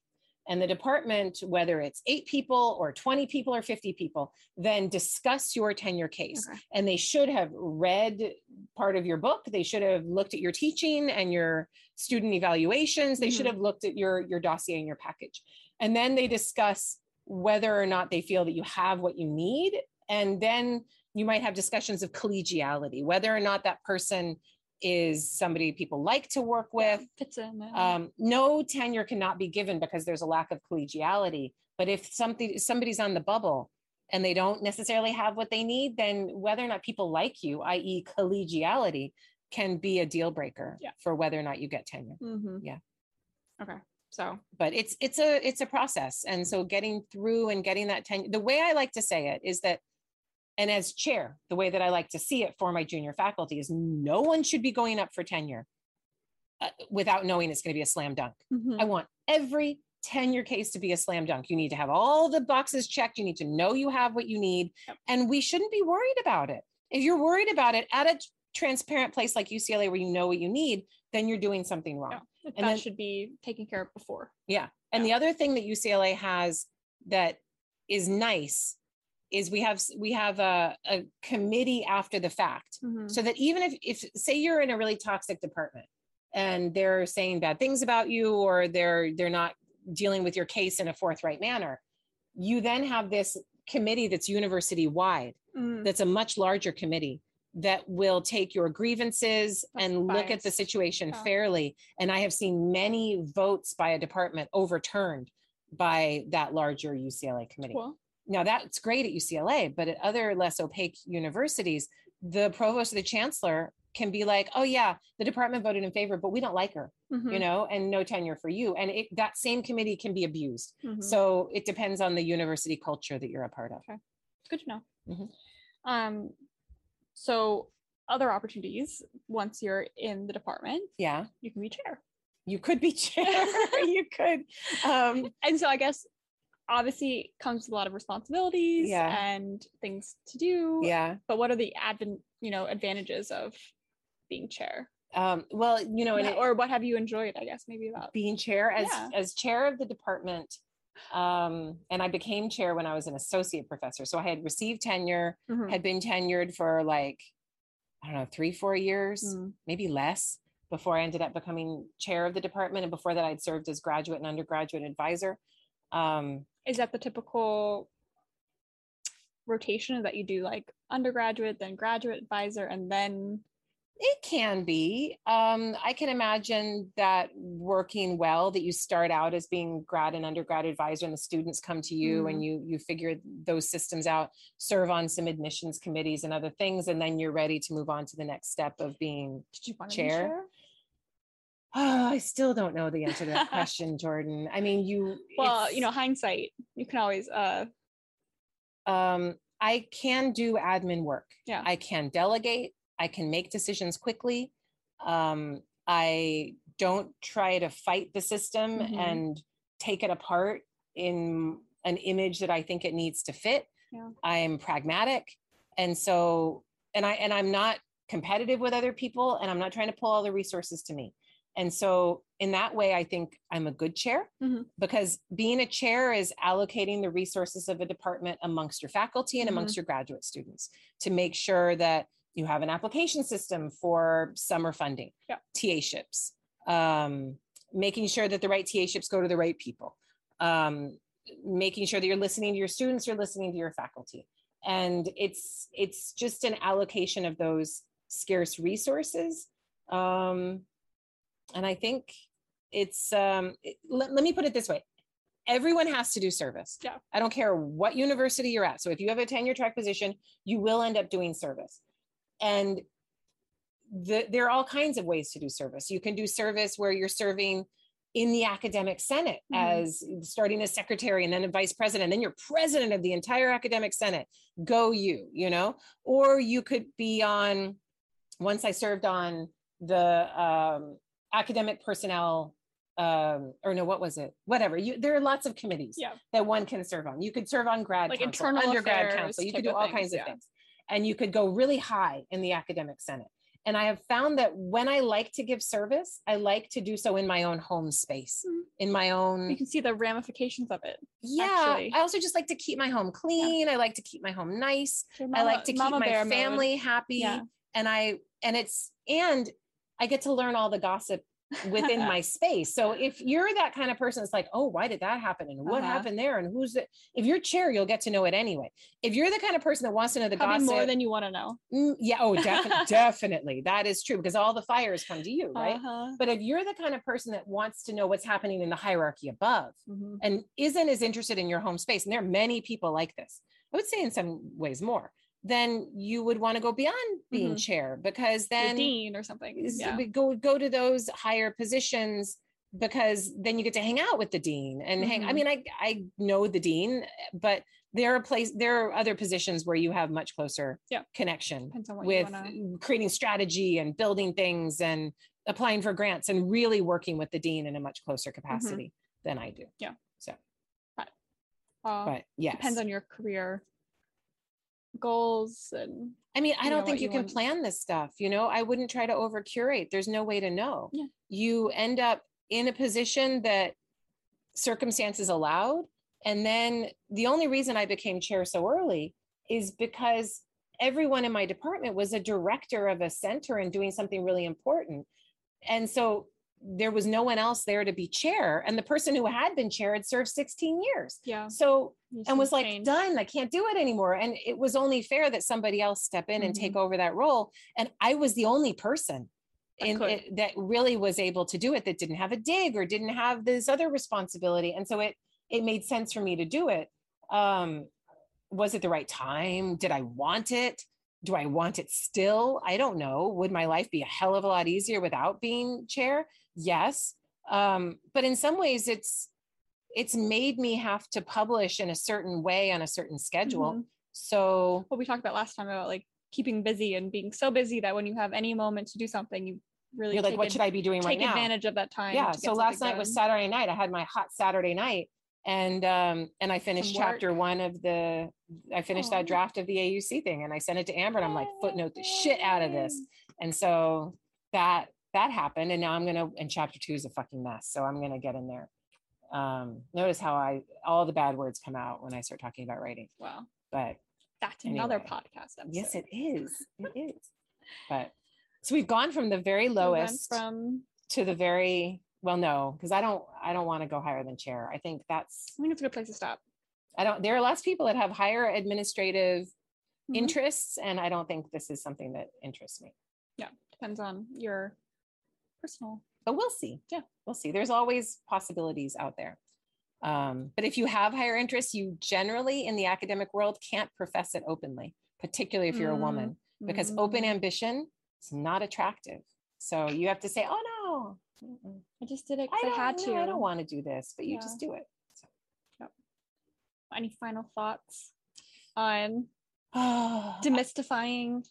and the department whether it's eight people or 20 people or 50 people then discuss your tenure case. Okay. and they should have read part of your book. They should have looked at your teaching and your student evaluations. They should Mhm. have looked at your your dossier and your package. And then they discuss whether or not they feel that you have what you need. And then you might have discussions of collegiality whether or not that person is somebody people like to work with um, no tenure cannot be given because there's a lack of collegiality. But if something somebody's on the bubble and they don't necessarily have what they need, then whether or not people like you, i.e., collegiality, can be a deal breaker Yeah. for whether or not you get tenure. Mhm. yeah. Okay. So but it's it's a it's a process and so getting through and getting that tenure the way i like to say it is that and as chair the way that i like to see it for my junior faculty is no one should be going up for tenure uh, without knowing it's going to be a slam dunk mhm. i want every tenure case to be a slam dunk you need to have all the boxes checked you need to know you have what you need and we shouldn't be worried about it if you're worried about it at a transparent place like ucla where you know what you need then you're doing something wrong Yeah. that then- should be taken care of before. yeah. And the other thing that UCLA has that is nice is we have we have a, a committee after the fact. Mhm. So that even if if say you're in a really toxic department and they're saying bad things about you or they're they're not dealing with your case in a forthright manner, you then have this committee that's university wide Mm, that's a much larger committee that will take your grievances That's and look at the situation Yeah. fairly. And I have seen many votes by a department overturned by that larger UCLA committee. cool. Now that's great at UCLA, but at other less opaque universities, the provost or the chancellor can be like, "Oh yeah, the department voted in favor, but we don't like her, Mhm, you know, and no tenure for you." And it, that same committee can be abused. mhm. So it depends on the university culture that you're a part of. It's good to know. Mhm. Um, so other opportunities once you're in the department, Yeah, you can be chair. you could be chair. you could. Um, And so I guess obviously comes with a lot of responsibilities Yeah. and things to do. yeah. But what are the advan you know, advantages of being chair? Um, well, you know, and Yeah, it- or what have you enjoyed, I guess, maybe about being chair as Yeah. as chair of the department um and i became chair when i was an associate professor so i had received tenure Mhm. had been tenured for like i don't know three four years Mm. maybe less before i ended up becoming chair of the department and before that i'd served as graduate and undergraduate advisor um is that the typical rotation that you do like undergraduate, then graduate advisor, and then It can be. Um, I can imagine that working well, that you start out as being grad and undergrad advisor, and the students come to you and you you figure those systems out, serve on some admissions committees and other things, and then you're ready to move on to the next step of being. did you Chair? be chair? Oh, I still don't know the answer to that question, Jordan. I mean, you. Well, you know, hindsight, you can always uh um, I can do admin work. Yeah. I can delegate. I can make decisions quickly. Um, I don't try to fight the system Mhm. and take it apart in an image that I think it needs to fit. Yeah. I am pragmatic. And so, and I, and I'm not competitive with other people and I'm not trying to pull all the resources to me. And so in that way, I think I'm a good chair Mhm. because being a chair is allocating the resources of a department amongst your faculty and amongst your graduate students to make sure that you have an application system for summer funding, Yeah. TA ships, um, making sure that the right TA ships go to the right people, um, making sure that you're listening to your students, you're listening to your faculty. And it's it's just an allocation of those scarce resources. Um, and I think it's um, it- let, let me put it this way. Everyone has to do service. Yeah. i don't care what university you're at. So if you have a tenure track position you will end up doing service. And the, there are all kinds of ways to do service. You can do service where you're serving in the academic senate Mhm. as starting as secretary and then a vice president then you're president of the entire academic senate. Go you you know? Or you could be on once i served on the um, academic personnel um or no what was it whatever you there are lots of committees Yeah. that one can serve on you could serve on grad Like council, internal undergrad affairs council you could do all things, kinds of yeah. things and you could go really high in the academic senate and i have found that when i like to give service i like to do so in my own home space Mhm. in my own you can see the ramifications of it. yeah actually. i also just like to keep my home clean i like to keep my home nice Your I like to keep mama my bear mode. family happy Yeah. and I and it's and I get to learn all the gossip within my space. So if you're that kind of person it's like, "Oh, why did that happen and what Uh-huh. happened there and who's it?" If you're chair, you'll get to know it anyway. If you're the kind of person that wants to know the Probably gossip, more than you want to know. mm, yeah, oh, definitely definitely. That is true because all the fires come to you, right? Uh-huh. But if you're the kind of person that wants to know what's happening in the hierarchy above, Mhm. and isn't as interested in your home space, and there are many people like this, I would say in some ways more, then you would want to go beyond being Mhm. chair because then dean or something. Yeah. go go to those higher positions because then you get to hang out with the dean and hang i Mhm. mean i i know the dean but there are place there are other positions where you have much closer Yeah. connection Depends on what with wanna. creating strategy and building things and applying for grants and really working with the dean in a much closer capacity than i do Yeah. Uh, but yes depends on your career goals and I mean, I don't think you you can want. plan this stuff. You know, I wouldn't try to over curate. There's no way to know. Yeah. You end up in a position that circumstances allowed. And then the only reason I became chair so early is because everyone in my department was a director of a center and doing something really important. And so there was no one else there to be chair. And the person who had been chair had served 16 years. yeah. So and was like change. done i can't do it anymore. And it was only fair that somebody else step in and take over that role and i was the only person in it, that really was able to do it that didn't have a dig or didn't have this other responsibility and so it it made sense for me to do it. Um was it the right time? Did i want it? Do i want it still? I don't know. Would my life be a hell of a lot easier without being chair yes. Um but in some ways it's it's made me have to publish in a certain way on a certain schedule. Mhm. so what we talked about last time about like keeping busy and being so busy that when you have any moment to do something you really you're like what ad- should i be doing take right now? Take advantage of that time yeah so last night was saturday night. I had my hot saturday night and um and i finished chapter one of the i finished that draft of the auc thing and i sent it to amber and i'm like footnote the shit out of this. And so that that happened and now i'm gonna and chapter two is a fucking mess so i'm gonna get in there. Um notice how i all the bad words come out when i start talking about writing. Wow but that's another podcast episode. yes it is. It is. But so we've gone from the very We lowest from to the very well no because i don't i don't want to go higher than chair. I think that's i think it's a good place to stop. I don't there are lots of people that have higher administrative Mhm. interests and i don't think this is something that interests me. Yeah, depends on your personal. But we'll see. Yeah. we'll see. There's always possibilities out there. Um, but if you have higher interests you generally in the academic world can't profess it openly particularly if you're a Mm, woman because open mm. ambition is not attractive. So you have to say oh no. Mm-mm. i just did it I, because I, had no, to. I don't want to do this but you Yeah. just do it. Any final thoughts on demystifying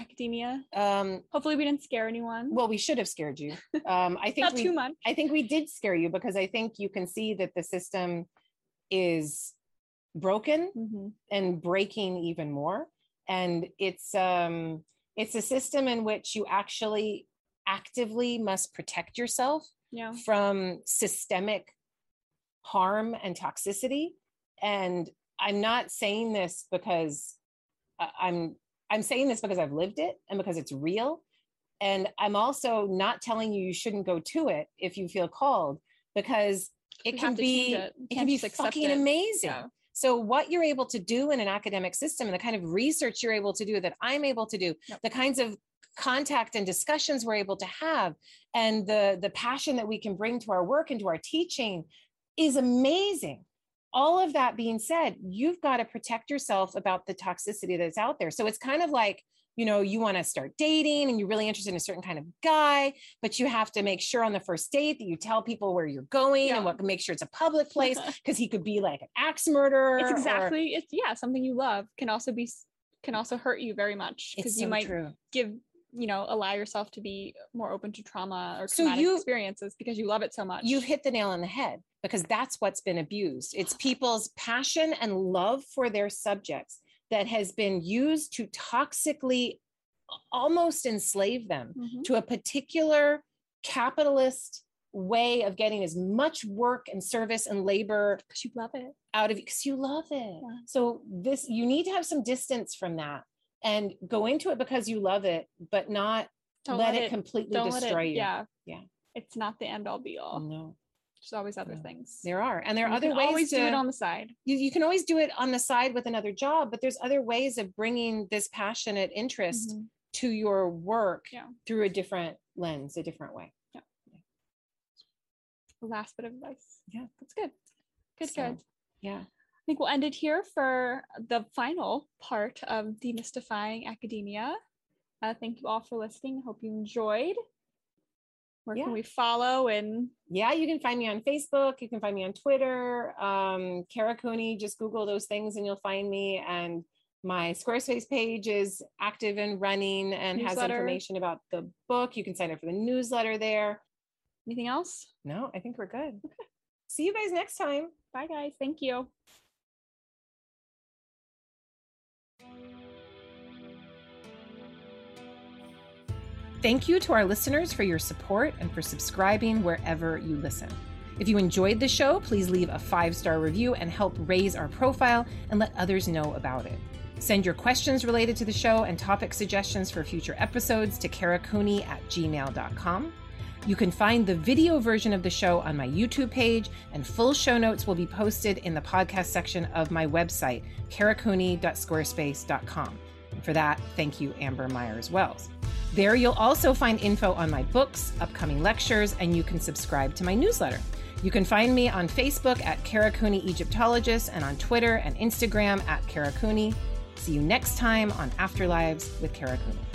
academia um, hopefully we didn't scare anyone well, we should have scared you. Um, I think not we, too much I think we did scare you because I think you can see that the system is broken Mhm. and breaking even more. And it's um, it's a system in which you actually actively must protect yourself yeah from systemic harm and toxicity. And I'm not saying this because I'm I'm saying this because I've lived it and because it's real. And I'm also not telling you you shouldn't go to it if you feel called because it We can have to change be it. It can be fucking it. amazing. Yeah. So what you're able to do in an academic system and the kind of research you're able to do that I'm able to do, Yep. the kinds of contact and discussions we're able to have and the the passion that we can bring to our work and to our teaching is amazing. All of that being said, you've got to protect yourself about the toxicity that's out there. So it's kind of like you know you want to start dating and you're really interested in a certain kind of guy but you have to make sure on the first date that you tell people where you're going Yeah. and what make sure it's a public place because he could be like an axe murderer it's or- exactly it's yeah something you love can also be can also hurt you very much because you so might true give you know allow yourself to be more open to trauma or So traumatic you- experiences because you love it so much you've hit the nail on the head because that's what's been abused. It's people's passion and love for their subjects that has been used to toxically almost enslave them Mhm. to a particular capitalist way of getting as much work and service and labor because you love it out of you because you love it. Yeah. So this you need to have some distance from that and go into it because you love it, but not don't let, it, completely destroy it you. yeah Yeah. it's not the end all be all No, there's always other No. things there are, and there are And other can ways always to do it on the side you, you can always do it on the side with another job, but there's other ways of bringing this passionate interest Mhm. to your work Yeah. through a different lens, a different way. Yeah. The last bit of advice Yeah. that's good good So, good Yeah. I think we'll end it here for the final part of demystifying academia. Uh, thank you all for listening. Hope you enjoyed. Where Yeah. can we follow and Yeah, you can find me on Facebook. You can find me on Twitter. Um, Kara Cooney, just Google those things and you'll find me. And my Squarespace page is active and running and has information about the book. You can sign up for the newsletter there. anything else? No, I think we're good. See you guys next time. Bye, guys. Thank you. Thank you to our listeners for your support and for subscribing wherever you listen. If you enjoyed the show, please leave a five star review and help raise our profile and let others know about it. Send your questions related to the show and topic suggestions for future episodes to karacooney at gmail.com. You can find the video version of the show on my YouTube page, and full show notes will be posted in the podcast section of my website, karacooney.squarespace.com. And for that, thank you, Amber Myers Wells. There, you'll also find info on my books, upcoming lectures, and you can subscribe to my newsletter. You can find me on Facebook at Kara Cooney Egyptologist and on Twitter and Instagram at Kara Cooney. See you next time on Afterlives with Kara Cooney.